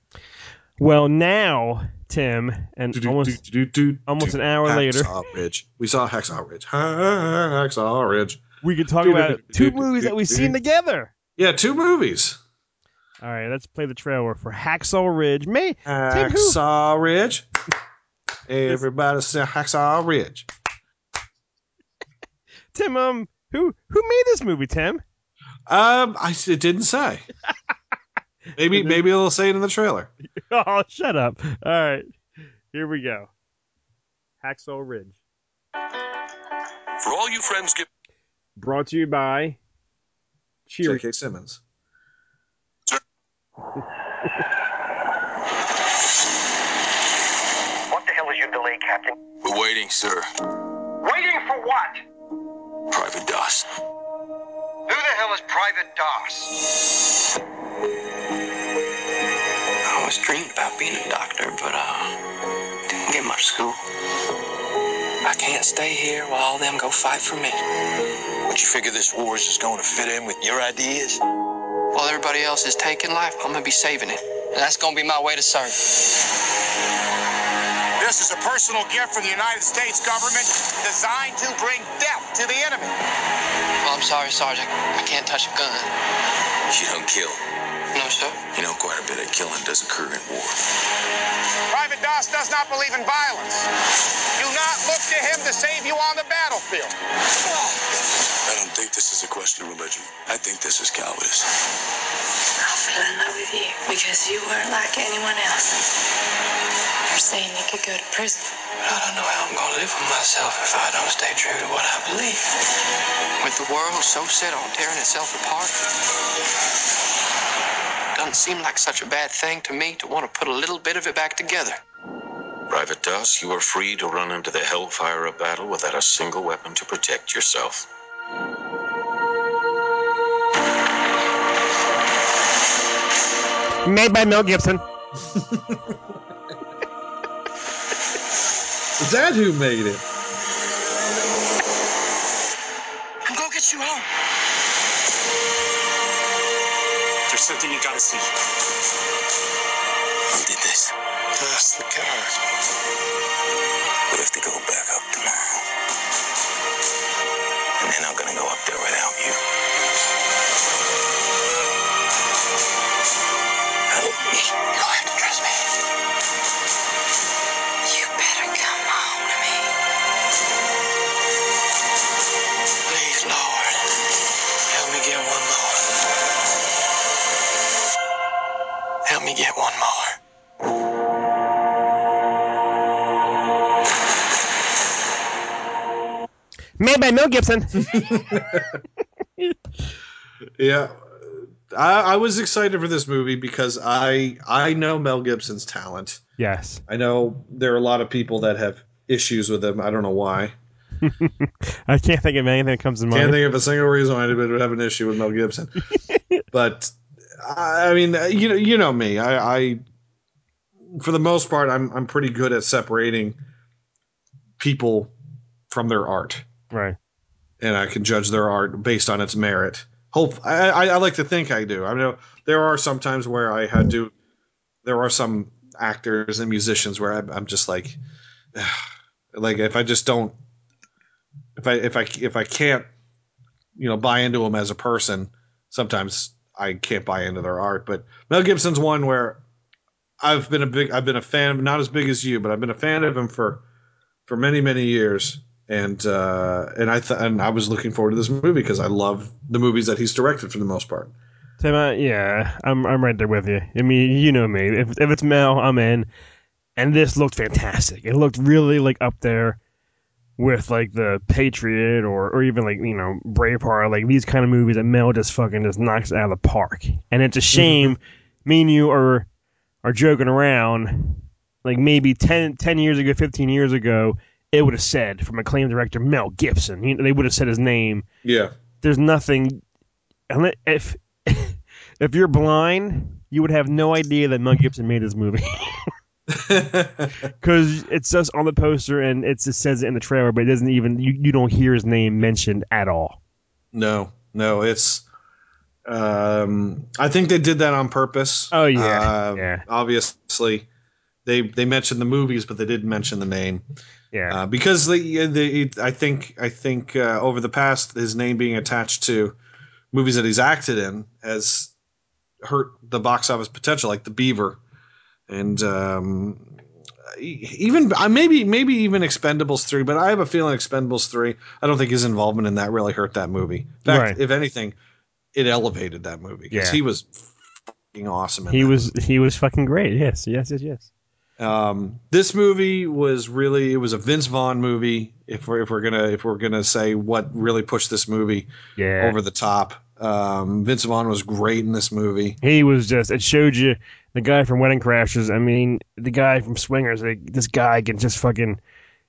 Well, now Tim, and almost almost an hour later, Hacksaw Ridge. We saw Hacksaw Ridge. Hacksaw Ridge. we could talk about two movies that we've seen together. Yeah, two movies. All right, let's play the trailer for Hacksaw Ridge. May Tim. Hacksaw Ridge. Everybody say Hacksaw Ridge. Tim, um, who who made this movie? Tim. Um, I it didn't say. Maybe maybe they'll say it in the trailer. Oh, shut up. All right, here we go. Hacksaw Ridge, For all you friends, give brought to you by Cheers. J.K. Simmons. What the hell is your delay, Captain? We're waiting, sir. Waiting for what? Private Doss. Who the hell is Private Doss? I always dreamed about being a doctor, but uh, didn't get much school. I can't stay here while all them go fight for me. But you figure this war is just going to fit in with your ideas? While everybody else is taking life, I'm gonna be saving it, and that's gonna be my way to serve. This is a personal gift from the United States government designed to bring death to the enemy. Well, I'm sorry, Sergeant. I can't touch a gun. You don't kill. No, No, sir. You know, quite a bit of killing does occur in war. Private Doss does not believe in violence. Do not look to him to save you on the battlefield. I don't think this is a question of religion. I think this is cowardice. I fell in love with you because you weren't like anyone else. You're saying you could go to prison. But I don't know how I'm going to live with myself if I don't stay true to what I believe. With the world so set on tearing itself apart, doesn't seem like such a bad thing to me to want to put a little bit of it back together. Private Doss, you are free to run into the hellfire of battle without a single weapon to protect yourself. Made by Mel Gibson. Is that who made it? I'm going to get you home. There's something you gotta see. Mel Gibson. Yeah, I, I was excited for this movie because I I know Mel Gibson's talent. yes. I know there are a lot of people that have issues with him. I don't know why. I can't think of anything that comes to mind. Can't think of a single reason why anybody would have an issue with Mel Gibson. but I I mean, you know, you know me. I, I, for the most part, I'm I'm pretty good at separating people from their art, right. And I can judge their art based on its merit. Hope I, I, like to think I do. I know there are some times where I had to. There are some actors and musicians where I'm, I'm just like, like if I just don't, if I if I if I can't, you know, buy into them as a person, sometimes I can't buy into their art. But Mel Gibson's one where I've been a big I've been a fan, not as big as you, but I've been a fan of him for for many many years. And uh, and I th- and I was looking forward to this movie because I love the movies that he's directed for the most part. Tim, uh, yeah, I'm I'm right there with you. I mean, you know me. If if it's Mel, I'm in. And this looked fantastic. It looked really like up there with like the Patriot or or even like you know Braveheart, like these kind of movies that Mel just fucking just knocks out of the park. And it's a shame. me and you are are joking around. Like maybe 10, 10 years ago, fifteen years ago, it would have said from acclaimed director Mel Gibson. You know, they would have said his name Yeah, there's nothing if if you're blind you would have no idea that Mel Gibson made this movie because it's just on the poster and it just says it in the trailer but it doesn't even you, you don't hear his name mentioned at all no, no, it's. Um, I think they did that on purpose. Oh, yeah, Uh, yeah. Obviously, they they mentioned the movies, but they didn't mention the name. Yeah uh, because the, the I think I think uh, over the past his name being attached to movies that he's acted in has hurt the box office potential, like The Beaver, and um, even uh, maybe maybe even Expendables three. But I have a feeling Expendables three. I don't think his involvement in that really hurt that movie. In fact, Right. if anything, it elevated that movie because Yeah. he was fucking awesome. In he was he was fucking great yes yes yes yes um, this movie was really it was a Vince Vaughn movie. If we're if we're gonna if we're gonna say what really pushed this movie yeah over the top, um, Vince Vaughn was great in this movie. he was just it showed you the guy from Wedding Crashers I mean the guy from Swingers like this guy can just fucking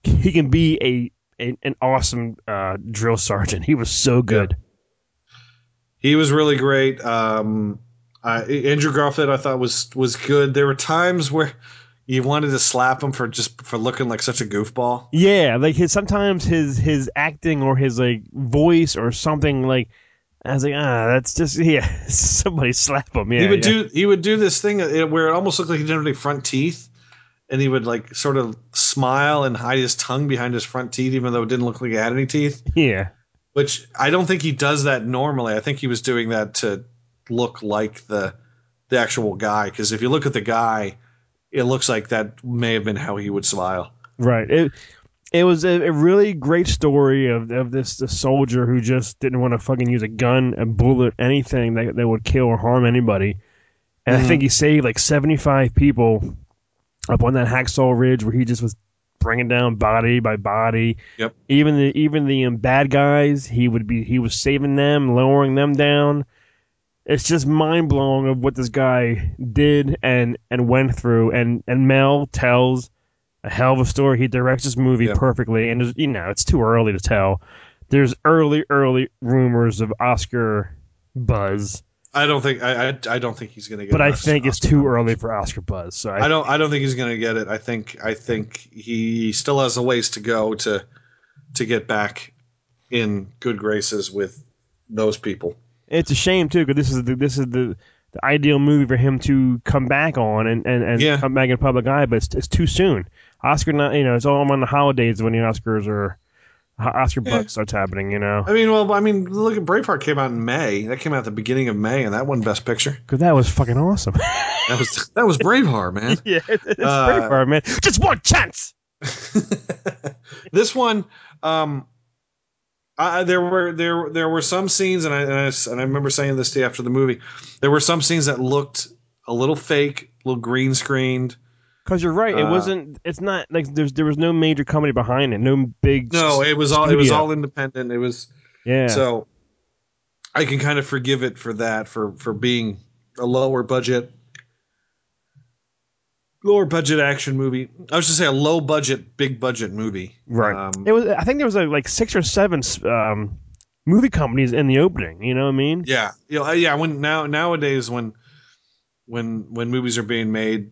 he can be a, a an awesome uh, drill sergeant he was so good He was really great. Um, I, Andrew Garfield I thought was was good. There were times where you wanted to slap him for just for looking like such a goofball. Yeah, like his sometimes his his acting or his like voice or something like I was like ah that's just yeah somebody slap him yeah he would yeah. do he would do this thing uh, where it almost looked like he didn't have any front teeth, and he would like sort of smile and hide his tongue behind his front teeth, even though it didn't look like he had any teeth. yeah Which I don't think he does that normally. I think he was doing that to look like the the actual guy. Because if you look at the guy, it looks like that may have been how he would smile. Right. It it was a, a really great story of, of this the soldier who just didn't want to fucking use a gun, a bullet, anything that, that would kill or harm anybody. And I think he saved like 75 people up on that Hacksaw Ridge where he just was bringing down body by body. Yep. Even the even the um, bad guys, he would be he was saving them, lowering them down. It's just mind blowing of what this guy did and and went through. And and Mel tells a hell of a story. He directs this movie Yeah. perfectly, and you know it's too early to tell. There's early early rumors of Oscar buzz, I don't think I I, I don't think he's going to get. It. But I think it's Oscar too early for Oscar buzz. So I, I don't. I don't think he's going to get it. I think. I think he still has a ways to go to to get back in good graces with those people. It's a shame too, because this is the this is the, the ideal movie for him to come back on and and, and Yeah. come back in public eye, but it's, it's too soon. Oscar, not you know, it's all on the holidays when the Oscars are Oscar Yeah. buzz starts happening. You know, I mean, well, I mean, look at Braveheart came out in May. That came out at the beginning of May, and that won Best Picture. because that was fucking awesome. That was that was Braveheart, man. yeah, it's Uh, Braveheart, man. Just one chance. this one, um, I, there were there there were some scenes, and I, and I and I remember saying this to you after the movie. There were some scenes that looked a little fake, a little green screened. Because you're right, it Uh, wasn't. It's not like there's there was no major company behind it, no big. No, it was all it was all independent. It was yeah. so I can kind of forgive it for that for for being a lower budget lower budget action movie. I was just say a low budget big budget movie. Right. Um, it was. I think there was like, like six or seven um, movie companies in the opening. You know what I mean? yeah. You know, yeah, when now nowadays when when when movies are being made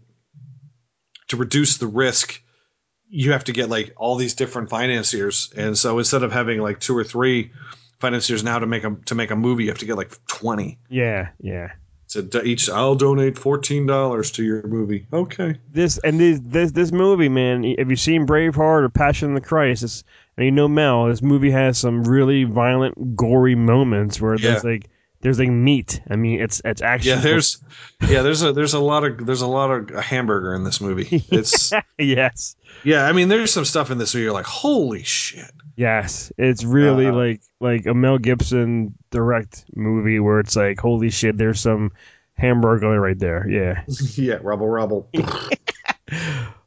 to reduce the risk you have to get like all these different financiers and so instead of having like two or three financiers now to make a to make a movie you have to get like 20 Yeah, yeah. To each, I'll donate fourteen dollars to your movie. Okay. This and this this this movie, man. If you've seen Braveheart or Passion of the Christ, it's, and you know Mel, this movie has some really violent, gory moments where there's like there's like meat. I mean, it's it's actually Yeah, there's, yeah, there's a there's a lot of there's a lot of a hamburger in this movie. It's yes, yeah, I mean, there's some stuff in this where you're like, holy shit. yes. It's really Uh, like like a Mel Gibson direct movie where it's like, holy shit, there's some hamburger right there. Yeah. yeah, rubble rubble.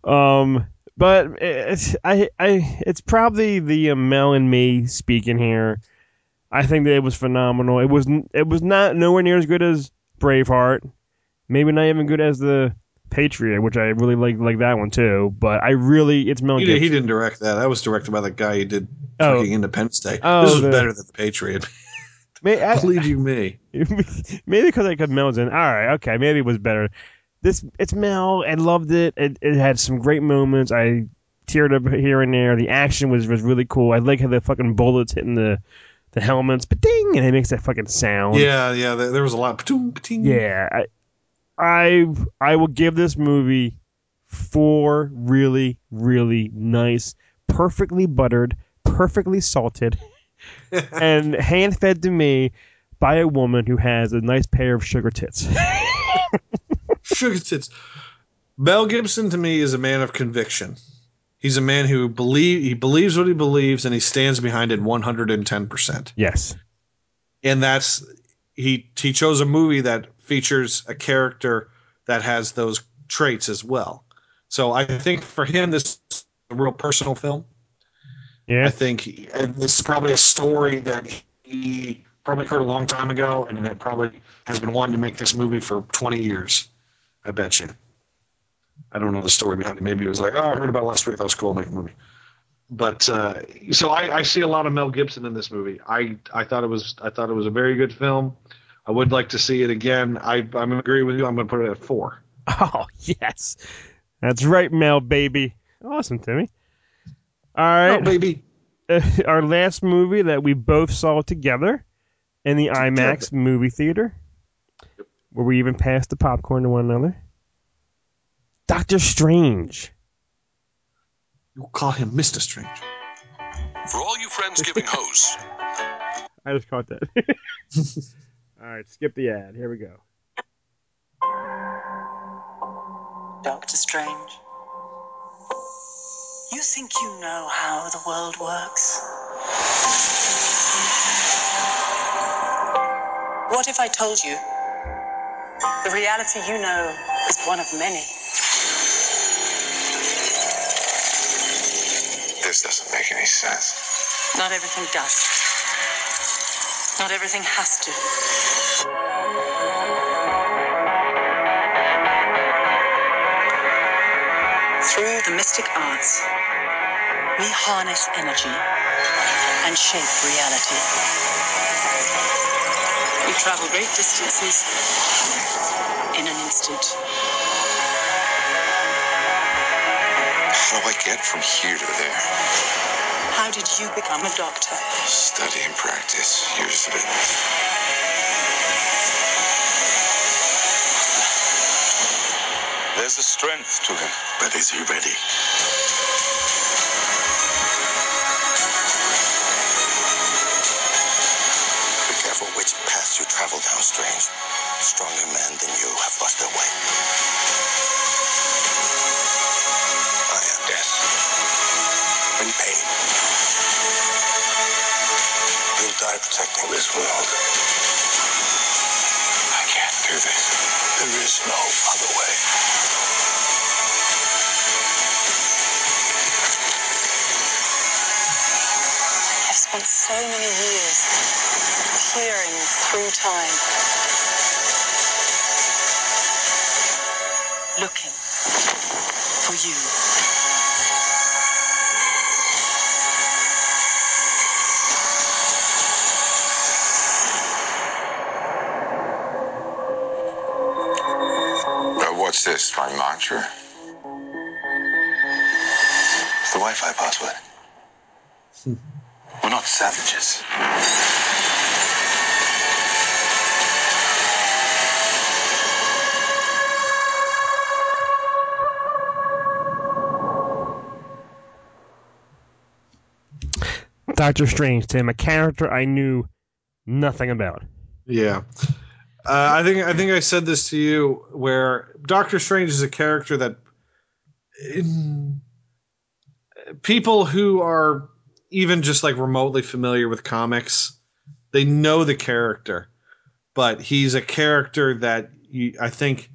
Um, but it's I I it's probably the uh, Mel and me speaking here. I think that it was phenomenal. It was it was not nowhere near as good as Braveheart. Maybe not even good as the Patriot, which I really like like that one too. But I really it's Mel He, did, Gibson. he didn't direct that. That was directed by the guy who did Oh. fucking Independence Day. Oh, this was the- better than the Patriot. May- I- Believe you me. maybe because I could Mel's in. All right, okay, maybe it was better. This it's Mel. I loved it. It, it had some great moments. I teared up here and there. The action was was really cool. I like how the fucking bullets hitting the the helmets, but ding, and it makes that fucking sound. Yeah, yeah. There, there was a lot. Patung, pating. yeah. I I I will give this movie four really really nice, perfectly buttered, perfectly salted, and hand fed to me by a woman who has a nice pair of sugar tits. Sugar tits. Mel Gibson to me is a man of conviction. He's a man who believe he believes what he believes and he stands behind it 110%. yes. And that's he he chose a movie that features a character that has those traits as well. So I think for him this is a real personal film. Yeah. I think and this is probably a story that he probably heard a long time ago and that probably has been wanting to make this movie for 20 years. I bet you. I don't know the story behind it. Maybe it was like, oh, I heard about last week. That was cool. Make a movie. But uh, so I, I see a lot of Mel Gibson in this movie. I, I thought it was I thought it was a very good film. I would like to see it again. I I'm agree with you. I'm going to put it at four. Oh yes, that's right, Mel baby. Awesome, Timmy. All right, Oh, baby. our last movie that we both saw together in the IMAX movie theater, where we even passed the popcorn to one another. Doctor Strange. You call him Mister Strange. For all you friends giving hosts, I just caught that. All right, skip the ad. Here we go. Doctor Strange. You think you know how the world works? What if I told you the reality you know is one of many? Doesn't make any sense. Not everything does. Not everything has to. Through the mystic arts, we harness energy and shape reality. We travel great distances in an instant. How do I get from here to there? How did you become a doctor? Study and practice, years of it. There's a strength to him. But is he ready? Be careful which path you travel down, Strange. Stronger men than you have lost their way. Protecting this world. I can't do this. There is no other way. I've spent so many years peering through time, Doctor Strange, Tim, a character I knew nothing about. Yeah. Uh, I think I think I said this to you where Doctor Strange is a character that in, people who are even just like remotely familiar with comics, they know the character, but he's a character that you, I think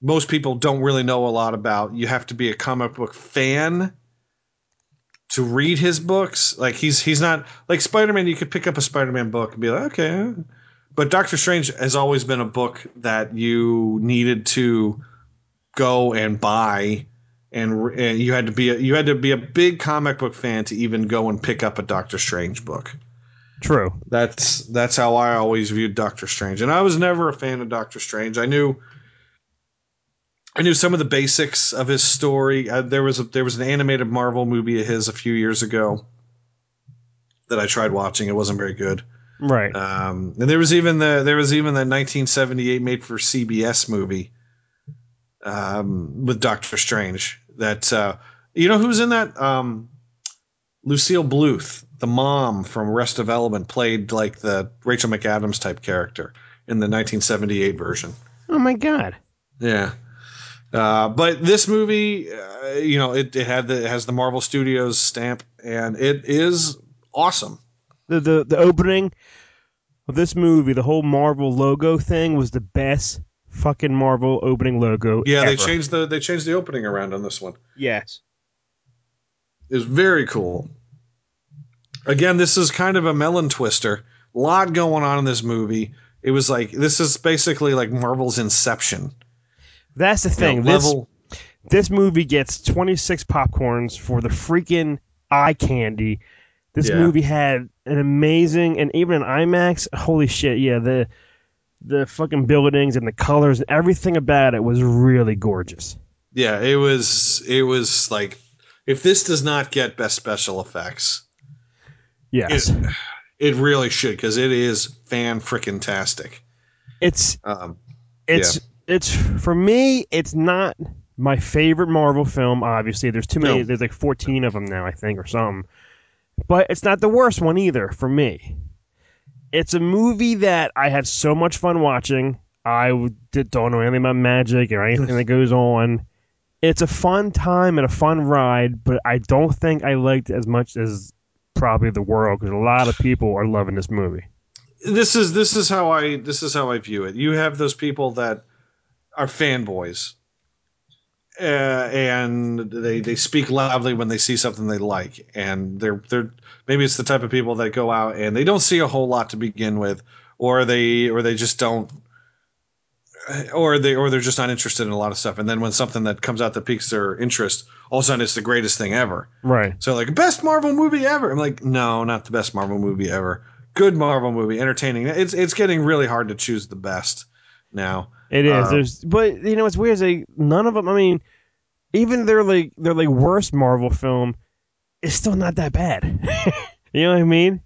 most people don't really know a lot about. You have to be a comic book fan to read his books. Like he's he's not like Spider Man. You could pick up a Spider Man book and be like, okay. But Doctor Strange has always been a book that you needed to go and buy, and, and you had to be a, you had to be a big comic book fan to even go and pick up a Doctor Strange book. True. That's that's how I always viewed Doctor Strange, and I was never a fan of Doctor Strange. I knew I knew some of the basics of his story. Uh, there was a, there was an animated Marvel movie of his a few years ago that I tried watching. It wasn't very good. Right. Um, and there was even the there was even the 1978 made for CBS movie um, with Doctor Strange. That uh, you know who's in that? Um, Lucille Bluth, the mom from Arrested Development, played like the Rachel McAdams type character in the 1978 version. oh my god. Yeah. Uh, but this movie, uh, you know, it, it had the it has the Marvel Studios stamp, and it is awesome. The the the opening of this movie, the whole Marvel logo thing was the best fucking Marvel opening logo. Yeah, they changed the they changed the opening around on this one. Yes. It was very cool. Again, this is kind of a melon twister. A lot going on in this movie. It was like this is basically like Marvel's Inception. That's the You thing. know, this level this movie gets 26 popcorns for the freaking eye candy. This Yeah. movie had an amazing and even an IMAX, holy shit, yeah, the the fucking buildings and the colors and everything about it was really gorgeous. Yeah, it was it was like if this does not get best special effects, Yes. it, it really should because it is fan freaking tastic. it's Um, it's it's for me it's not my favorite marvel film obviously there's too many No. there's like 14 of them now i think or something but it's not the worst one either for me it's a movie that i had so much fun watching I don't know anything about magic or anything that goes on it's a fun time and a fun ride, but I don't think I liked it as much as probably the world because a lot of people are loving this movie. this is this is how I this is how I view it. You have those people that are fanboys, uh, and they they speak loudly when they see something they like, and they're they're maybe it's the type of people that go out and they don't see a whole lot to begin with, or they or they just don't. Or they or they're just not interested in a lot of stuff, and then when something that comes out that piques their interest, all of a sudden it's the greatest thing ever. Right. So like best Marvel movie ever. I'm like, no, not the best Marvel movie ever. Good Marvel movie, entertaining. It's it's getting really hard to choose the best now. It is. Um, There's, but you know, it's weird like none of them. I mean, even their like their like worst Marvel film is still not that bad. you know what I mean?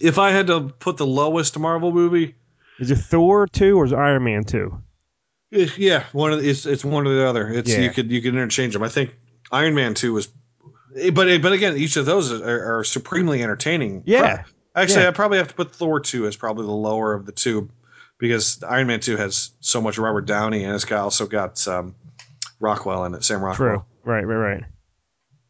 If I had to put the lowest Marvel movie, Is it Thor two or is Iron Man two? yeah, one of the, it's it's one or the other. It's Yeah. you could you could interchange them. I think Iron Man two was, but but again, each of those are, are supremely entertaining. Yeah. Actually, Yeah. I probably have to put Thor two as probably the lower of the two, because Iron Man two has so much Robert Downey and it's got also got um, Rockwell in it, Sam Rockwell. True. Right. Right. Right.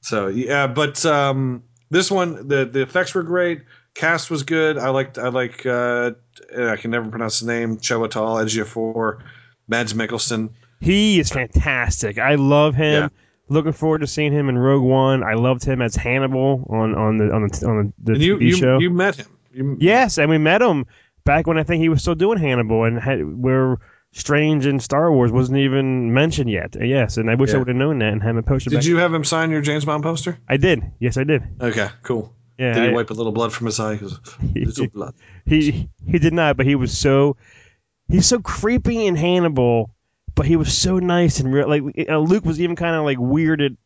So yeah, but um, this one the the effects were great. Cast was good. I liked I like uh, I can never pronounce his name. Chiwetel Ejiofor, Mads Mikkelsen. He is fantastic. I love him. Yeah. Looking forward to seeing him in Rogue One. I loved him as Hannibal on on the on the on the, And you TV you, show. you met him. You, Yes, and we met him back when I think he was still doing Hannibal, and had, where Strange and Star Wars wasn't even mentioned yet. Yes, and I wish I would have known that and had him posted. Did you have him sign your James Bond poster? I did. Yes, I did. Okay, cool. Yeah, Did he wipe a little blood from his eye? 'Cause Little blood. he he did not, but he was so he's so creepy in Hannibal, but he was so nice and real. Like uh, Luke was even kind of like weirded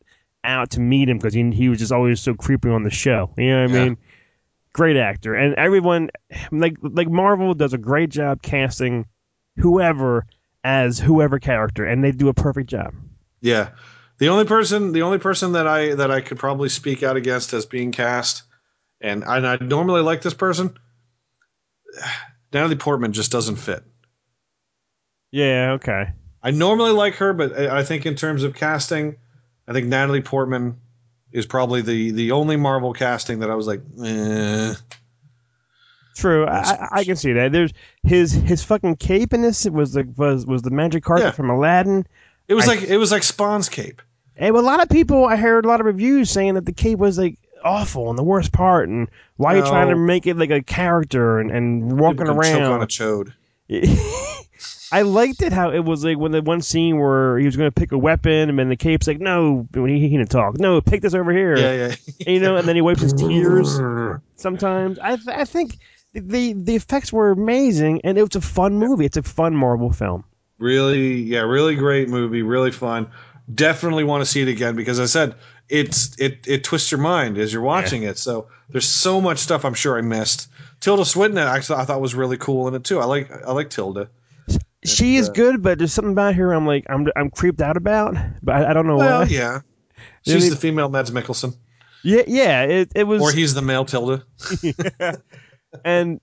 out to meet him because he he was just always so creepy on the show. You know what I Yeah. mean? Great actor, and everyone like like Marvel does a great job casting whoever as whoever character, and they do a perfect job. Yeah. The only person the only person that I that I could probably speak out against as being cast, and I, and I normally like this person, Natalie Portman just doesn't fit. Yeah. Okay. I normally like her, but I I think in terms of casting, I think Natalie Portman is probably the the only Marvel casting that I was like, eh. True, I, I- can see that. There's his his fucking cape in this was the was was the magic carpet Yeah. from Aladdin. It was I- like it was like Spawn's cape. And a lot of people, I heard a lot of reviews saying that the cape was like awful and the worst part, and why are you trying to make it like a character and, and walking can choke on a around? chode. I liked it how it was like when the one scene where he was going to pick a weapon and then the cape's like, no, when he, he didn't talk, no, pick this over here. Yeah, yeah. And, you know, and then he wipes his tears sometimes. I th- I think the the effects were amazing and it was a fun movie. It's a fun Marvel film. Really, yeah, really great movie, really fun. Definitely want to see it again because I said it's it it twists your mind as you're watching it. So there's so much stuff I'm sure I missed. Tilda Swinton actually I thought was really cool in it too. I like I like Tilda. She is uh, good, but there's something about her I'm like I'm I'm creeped out about, but I, I don't know Well, why. yeah. Yeah, She's the female Mads Mikkelsen, Yeah, yeah. It it was or he's the male Tilda. and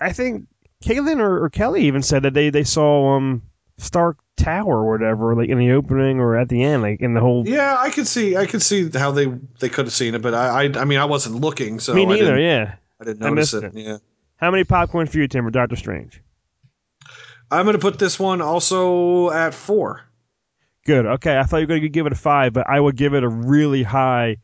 I think Caitlin or, or Kelly even said that they, they saw um Stark Tower or whatever, like in the opening or at the end, like in the whole. Yeah, I could see I could see how they they could have seen it, but I I, I mean I wasn't looking, so Me I neither. didn't, Yeah. I didn't I notice missed it. it. Yeah. How many popcorn for you, Tim, or Doctor Strange? I'm gonna put this one also at four. Good. Okay, I thought you were going to give it a five, but I would give it a really high,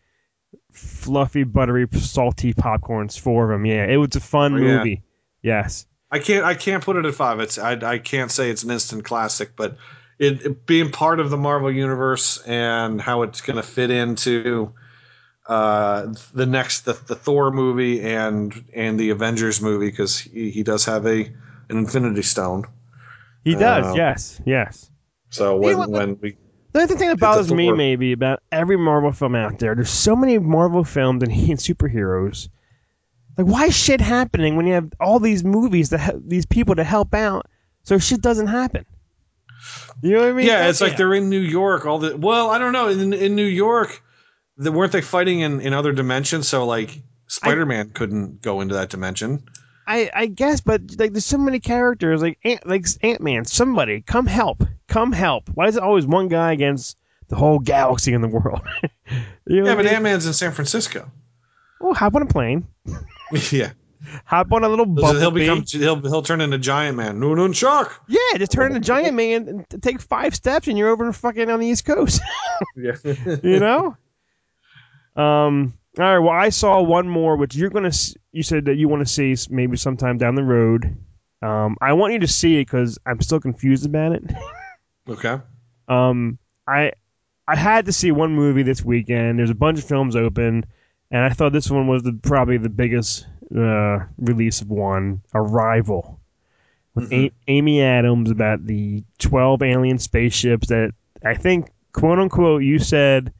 fluffy, buttery, salty popcorns. Four of them. Yeah, it was a fun Oh, yeah. movie. Yes. I can't I can't put it at five. It's I I can't say it's an instant classic, but it, it being part of the Marvel universe and how it's going to fit into uh, the next the, the Thor movie and and the Avengers movie because he, he does have a an Infinity Stone. He does. Uh, yes. Yes. So Yeah, when what- when we The other thing that the bothers me maybe about every Marvel film out there, there's so many Marvel films and, and superheroes. Like, why is shit happening when you have all these movies that ha- these people to help out, so shit doesn't happen? You know what I mean? yeah, it's That's- like they're in New York. All the well, I don't know. In in New York, the, weren't they fighting in in other dimensions? So like Spider Man couldn't go into that dimension. I, I guess, but like, there's so many characters, like Ant, like Ant Man. Somebody come help, come help. Why is it always one guy against the whole galaxy in the world. You know Yeah, but? Ant Man's in San Francisco. Oh, hop on a plane. yeah, Hop on a little boat. he'll become he'll he'll turn into Giant Man. No, no, shock. yeah, just turn into Giant Man and take five steps, and you're over fucking on the East Coast. Yeah, you know. Um. All right. Well, I saw one more, which you're gonna. You said that you want to see maybe sometime down the road. Um. I want you to see it because I'm still confused about it. okay. Um, I I had to see one movie this weekend. There's a bunch of films open, and I thought this one was the, probably the biggest uh, release of one. Arrival with A- Amy Adams about the 12 alien spaceships that I think quote unquote you said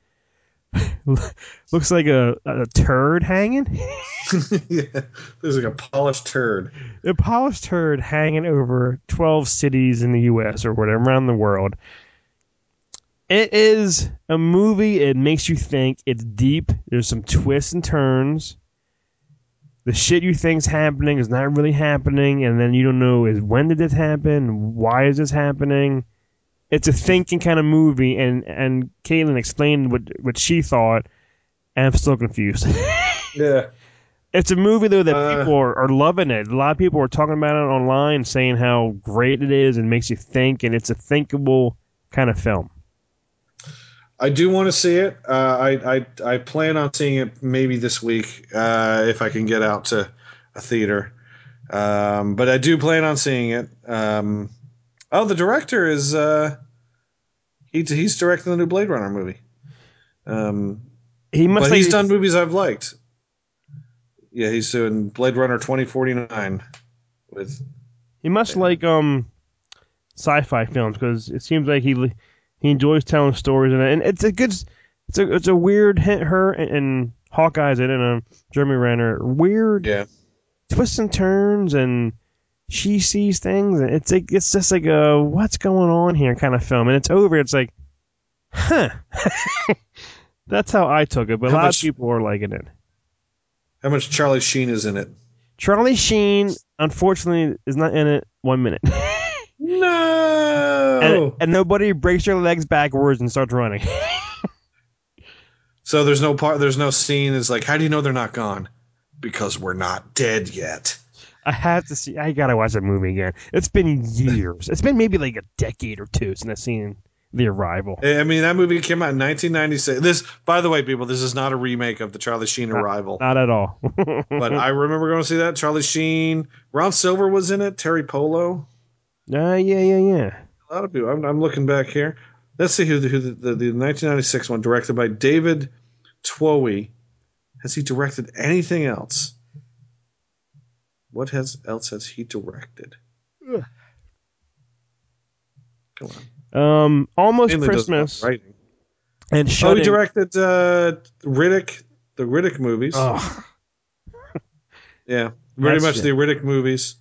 looks like a, a turd hanging. yeah, there's like a polished turd. a polished turd hanging over 12 cities in the U.S. or whatever around the world. It is a movie. It makes you think. It's deep. There's some twists and turns. The shit you think's happening is not really happening, and then you don't know is when did this happen? Why is this happening? It's a thinking kind of movie, and and Caitlin explained what what she thought, and I'm still confused. Yeah. It's a movie though that Uh, people are, are loving it. A lot of people are talking about it online, saying how great it is and makes you think, and it's a thinkable kind of film. I do want to see it. Uh, I, I I plan on seeing it maybe this week uh, if I can get out to a theater. Um, but I do plan on seeing it. Um, oh, the director is uh, he, he's directing the new Blade Runner movie. Um, He must. But he's done movies I've liked. Yeah, he's doing Blade Runner twenty forty nine with He must like um sci-fi films because it seems like he he enjoys telling stories and and it's a good it's a it's a weird hit her and, and Hawkeye's in it and um, Jeremy Renner weird yeah twists and turns and she sees things and it's like it's just like a what's going on here kind of film and it's over it's like huh that's how I took it but a lot much- of people are liking it how much Charlie Sheen is in it. Charlie Sheen unfortunately is not in it one minute No. and, and nobody breaks their legs backwards and starts running So there's no part. There's no scene. It's like, how do you know they're not gone? Because we're not dead yet. I have to see. I gotta watch that movie again. It's been years. It's been maybe like a decade or two since I've seen The Arrival. I mean, that movie came out in 1996. This, by the way, people, this is not a remake of the Charlie Sheen Arrival. Not at all. but I remember going to see that. Charlie Sheen, Ron Silver was in it. Teri Polo. Uh, yeah, yeah, yeah. A lot of people. I'm, I'm looking back here. Let's see who the, who the, the, the 1996 one directed by David Twohy. Has he directed anything else? What has else has he directed? Ugh. Come on. Um, almost Mainly Christmas writing. and Oh, he directed uh, Riddick, the Riddick movies. Oh, Yeah, pretty much it. the Riddick movies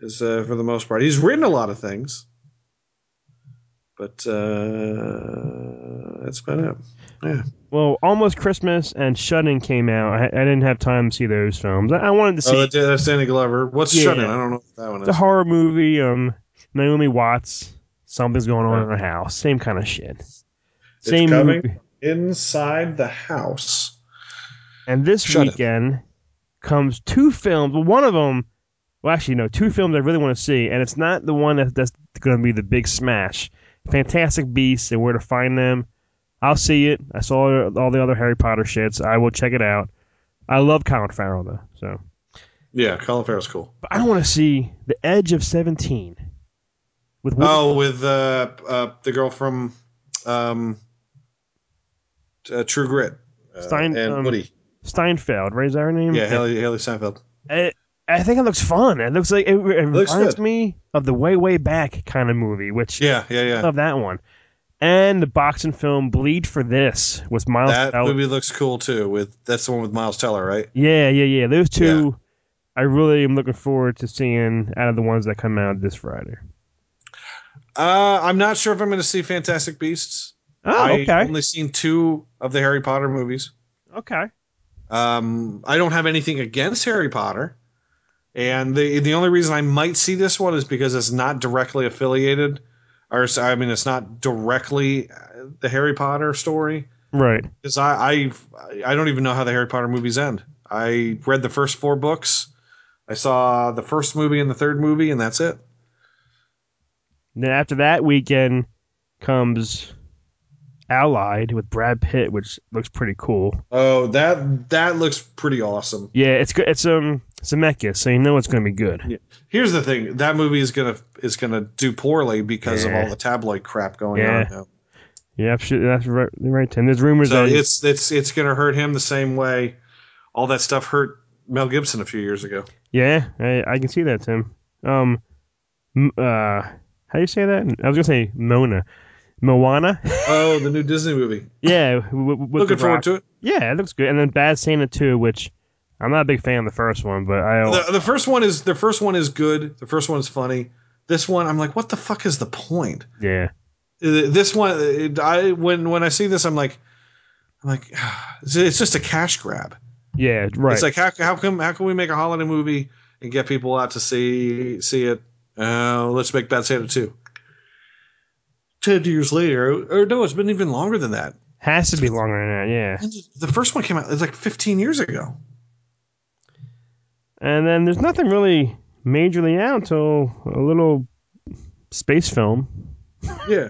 is uh, for the most part. He's written a lot of things, but uh, that's about it. Yeah, well, almost Christmas and Shut-In came out. I, I didn't have time to see those films. I, I wanted to see oh, that's, Danny Glover. What's Yeah. I don't know what that one the horror movie. Um, Naomi Watts. Something's going on in her house. Same kind of shit. Same coming. movie. Inside the house. And this Shut It. weekend comes two films. Well, one of them, well, actually, no, two films I really want to see, and it's not the one that, that's going to be the big smash. Fantastic Beasts and Where to Find Them. I'll see it. I saw all the other Harry Potter shits. I will check it out. I love Colin Farrell though, so. Yeah, Colin Farrell's cool. But I want to see The Edge of Seventeen. With Woody- Oh, with uh, uh, the girl from um, uh, True Grit uh, Stein- and um, Woody. Steinfeld, right? Is that her name? Yeah, Hailee, Hailee Steinfeld. It, I think it looks fun. It looks like it, it looks reminds good. me of the way way back kind of movie, which Yeah, yeah, yeah. love that one. And the boxing film Bleed for This was Miles That Teller. movie looks cool too. With that's the one with Miles Teller, right? Yeah, yeah, yeah. Those two, I really am looking forward to seeing out of the ones that come out this Friday. Uh, I'm not sure if I'm going to see Fantastic Beasts. Oh, I've okay, only seen two of the Harry Potter movies. okay. Um, I don't have anything against Harry Potter, and the the only reason I might see this one is because it's not directly affiliated or I mean, it's not directly uh, the Harry Potter story Right. because I I've, I don't even know how the Harry Potter movies end. I read the first four books. I saw the first movie and the third movie, and that's it. Then after that weekend comes Allied with Brad Pitt, which looks pretty cool. Oh, that that looks pretty awesome. Yeah, it's good. It's um Zemeckis, so you know it's gonna be good. Yeah. Here's the thing: that movie is gonna is gonna do poorly because of all the tabloid crap going Yeah. on. now. Yeah, absolutely. That's right. Right, Tim. There's rumors So that it's it's it's gonna hurt him the same way all that stuff hurt Mel Gibson a few years ago. yeah, I, I can see that, Tim. Um, uh, how do you say that? I was gonna say Mona, Moana. Oh, the new Disney movie. yeah, w- w- with Looking forward to it. Yeah, it looks good. And then Bad Santa 2, which I'm not a big fan of the first one, but I The, the first one is the first one is good. The first one is funny. This one, I'm like, what the fuck is the point? yeah. Uh, This one, it- I when when I see this, I'm like, I'm like, it's it's just a cash grab. Yeah, right. It's like how how come how can we make a holiday movie and get people out to see see it? Uh, let's make Bad Santa two. Ten years later, or no, it's been even longer than that. Has to be longer than that, yeah. And The first one came out it's like 15 years ago. And then there's nothing really majorly out until a little space film. Yeah.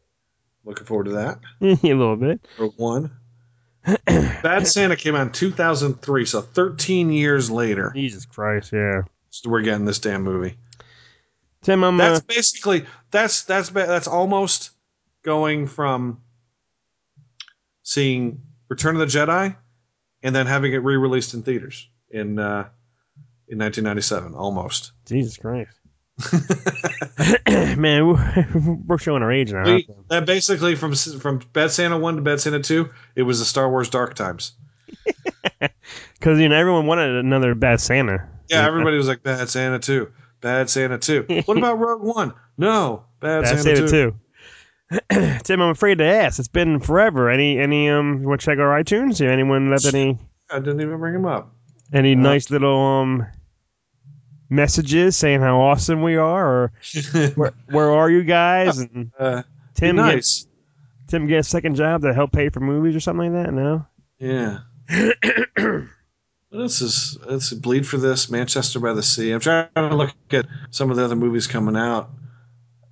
Looking forward to that. a little bit. Rogue One. Bad Santa came out in 2003, so 13 years later, Jesus Christ, yeah. so we're getting this damn movie. Tim, I'm That's uh, basically that's that's that's almost going from seeing Return of the Jedi and then having it re-released in theaters in uh, in 1997, almost. Jesus Christ. Man, we're- showing our age now. huh? We- that basically from from Bad Santa one to Bad Santa two, it was the Star Wars Dark Times. Because you know everyone wanted another Bad Santa. Yeah, everybody was like Bad Santa two, Bad Santa two. What about Rogue One? No, Bad, Bad Santa, Santa two. too. Tim, I'm afraid to ask. It's been forever. Any any um? You want to check our iTunes? Or anyone left any I didn't even bring him up. any nice little um messages saying how awesome we are, or where where are you guys? And Uh, Tim, nice. get, Tim get a second job to help pay for movies or something like that. No. Yeah. this is is bleed for this Manchester by the Sea. I'm trying to look at some of the other movies coming out.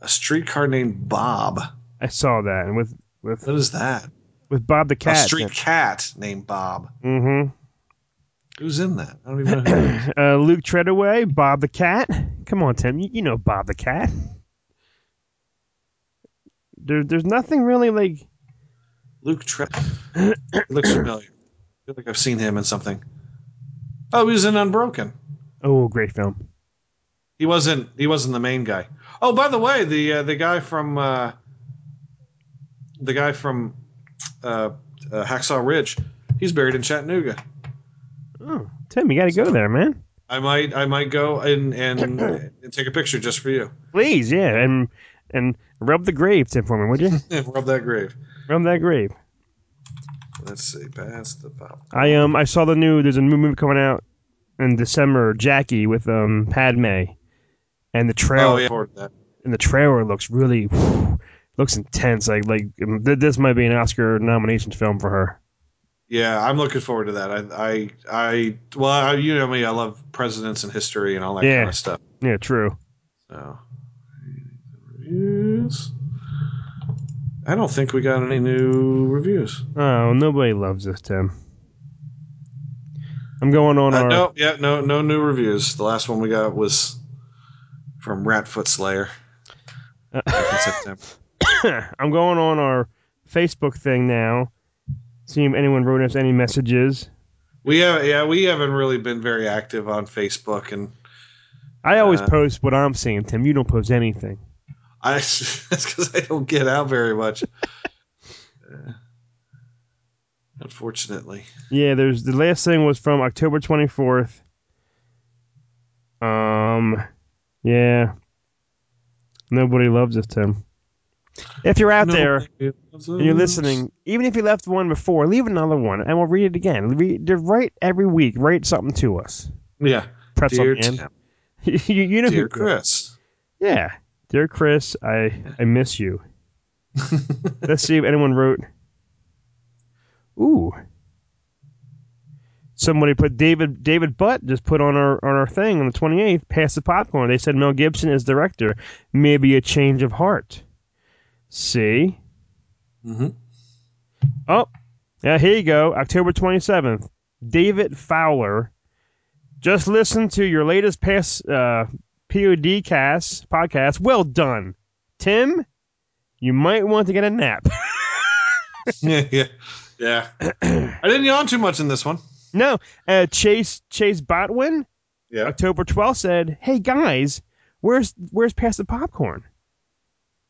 A streetcar named Bob. I saw that, and with with What is that? with Bob the cat. A street cat named Bob. Mm-hmm. Who's in that? I don't even know. Who. uh, Luke Treadaway, Bob the cat. Come on, Tim. You, you know Bob the cat. There, there's nothing really like. Luke Tre- looks familiar. I feel like I've seen him in something. Oh, he was in Unbroken. Oh, great film. He wasn't. He wasn't the main guy. Oh, by the way, the uh, the guy from uh, the guy from uh, uh, Hacksaw Ridge, he's buried in Chattanooga. Oh, Tim, you got to go there, man. I might I might go and and, and take a picture just for you. Please, yeah, and and rub the grave, Tim, for me, would you? Rub that grave. rub that grave. Let's see. Pass the pop. I um I saw the new. There's a new movie coming out in December, Jackie with um Padme, and the trailer Oh yeah, forward to that. and the trailer looks really looks intense. Like like this might be an Oscar nomination film for her. Yeah, I'm looking forward to that. I I I well, I, you know me. I love presidents and history and all that Yeah. kind of stuff. Yeah, true. So, reviews. I don't think we got any new reviews. Oh, nobody loves us, Tim. I'm going on Uh, our. no, yeah, no, no new reviews. The last one we got was from Ratfoot Slayer. September. I'm going on our Facebook thing now. See if anyone wrote us any messages. We have, yeah, we haven't really been very active on Facebook, and I always Uh, post what I'm seeing, Tim. You don't post anything. I that's because I don't get out very much. Uh, unfortunately, Yeah, there's the last thing was from October 24th. Um, yeah. Nobody loves us, Tim. If you're out there and you're listening, even if you left one before, leave another one, and we'll read it again. Read, write every week. Write something to us. yeah, Pretzel dear. Tim, you, you know dear who? Chris. Yeah, Dear Chris, I I miss you. Let's see if anyone wrote. Ooh. Somebody put David David Butt just put on our on our thing on the 28th. Pass the popcorn. They said Mel Gibson is director. Maybe a change of heart. See. Mm-hmm. Oh, yeah. Here you go. October 27th. David Fowler. Just listen to your latest pass uh, POD cast podcast. Well done, Tim. You might want to get a nap. yeah, yeah, yeah. I didn't yawn too much in this one. no, uh, Chase Chase Botwin, Yeah. October 12th said, "Hey guys, where's where's past the popcorn?"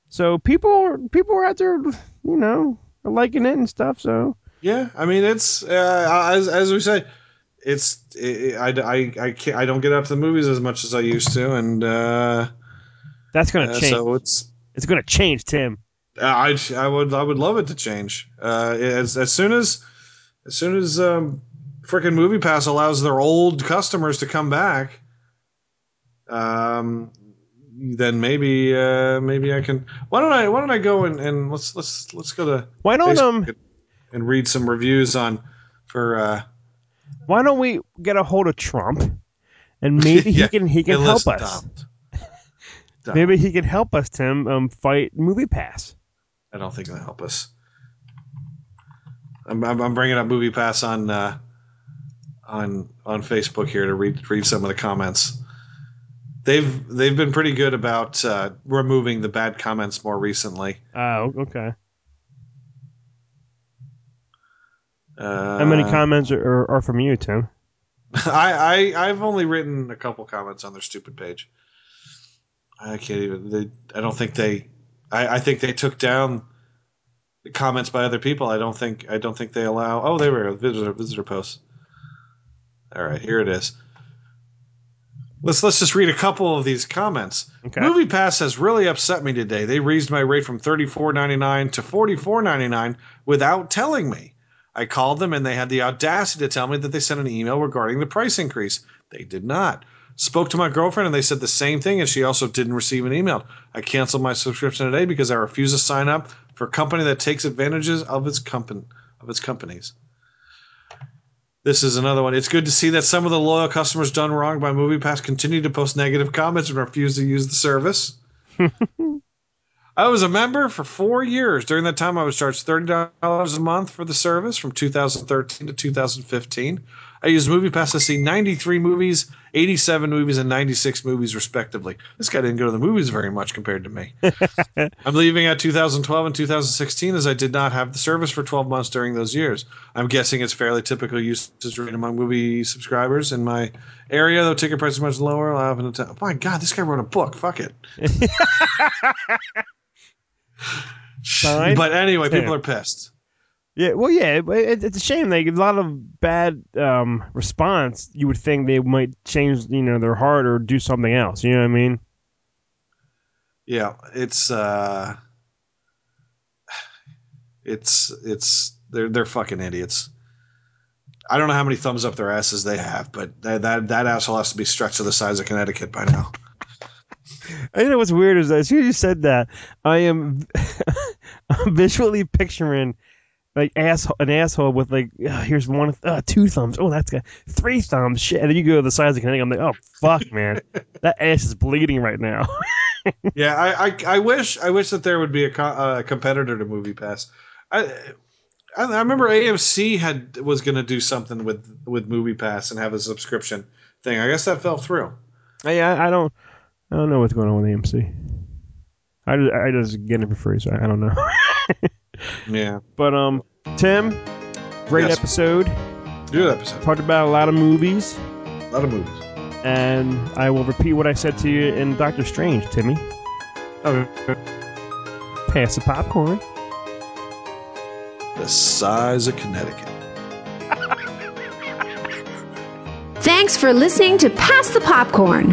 So people people are out there, you know, liking it and stuff. So Yeah, I mean it's uh, as as we say, it's it, I, I I can't I don't get out to the movies as much as I used to, and uh, that's gonna uh, change. so it's it's gonna change, Tim. I I would I would love it to change. Uh, as as soon as as soon as um, freaking MoviePass allows their old customers to come back, um, then maybe uh, maybe I can. Why don't I why don't I go and, and let's let's let's go to Why don't um and read some reviews on for. Uh, Why don't we get a hold of Trump, and maybe Yeah, he can he can help us. Maybe he can help us, Tim, um, fight MoviePass. I don't think it'll help us. I'm, I'm, I'm bringing up MoviePass on uh, on on Facebook here to read read some of the comments. They've they've been pretty good about uh, removing the bad comments more recently. Oh, okay. Uh, How many comments are, are, are from you, Tim? I, I I've only written a couple comments on their stupid page. I can't even. They, I don't think they. I, I think they took down the comments by other people. I don't think. I don't think they allow. Oh, they were visitor visitor posts. All right, here it is. Let's let's just read a couple of these comments. Okay. MoviePass has really upset me today. They raised my rate from thirty four ninety nine to forty four ninety nine without telling me. I called them and they had the audacity to tell me that they sent an email regarding the price increase. They did not. Spoke to my girlfriend and they said the same thing, and she also didn't receive an email. I canceled my subscription today because I refuse to sign up for a company that takes advantages of its company of its companies. This is another one. It's good to see that some of the loyal customers done wrong by MoviePass continue to post negative comments and refuse to use the service. I was a member for four years. During that time, I was charged thirty dollars a month for the service from 2013 to 2015. I used MoviePass to see 93 movies, 87 movies, and 96 movies, respectively. This guy didn't go to the movies very much compared to me. I'm leaving at 2012 and 2016 as I did not have the service for 12 months during those years. I'm guessing it's fairly typical usage rate among movie subscribers in my area, though ticket price is much lower. I'll have an attempt. Oh my God, this guy wrote a book. Fuck it. Fine. But anyway, people are pissed. Yeah, well, yeah, it, it's a shame. Like a lot of bad um, response. You would think they might change, you know, their heart or do something else. You know what I mean? Yeah, it's uh it's it's they're they're fucking idiots. I don't know how many thumbs up their asses they have, but that that, that asshole has to be stretched to the size of Connecticut by now. I you know what's weird is that as soon as you said that, I am I'm visually picturing like asshole, an asshole with like uh, here's one uh, two thumbs. Oh, that's got three thumbs. Shit, and then you go to the size of Connecticut. I'm like, oh fuck, man, that ass is bleeding right now. yeah, I, I I wish I wish that there would be a co- uh, competitor to MoviePass. I I, I remember AMC had was going to do something with with MoviePass and have a subscription thing. I guess that fell through. I, I I don't I don't know what's going on with AMC. I just, I just get it for free, so I don't know. Yeah, but um, Tim, great Yes. episode. good episode. Talked about a lot of movies, A lot of movies. and I will repeat what I said to you in Doctor Strange, Timmy. Okay. Pass the popcorn. The size of Connecticut. Thanks for listening to Pass the Popcorn.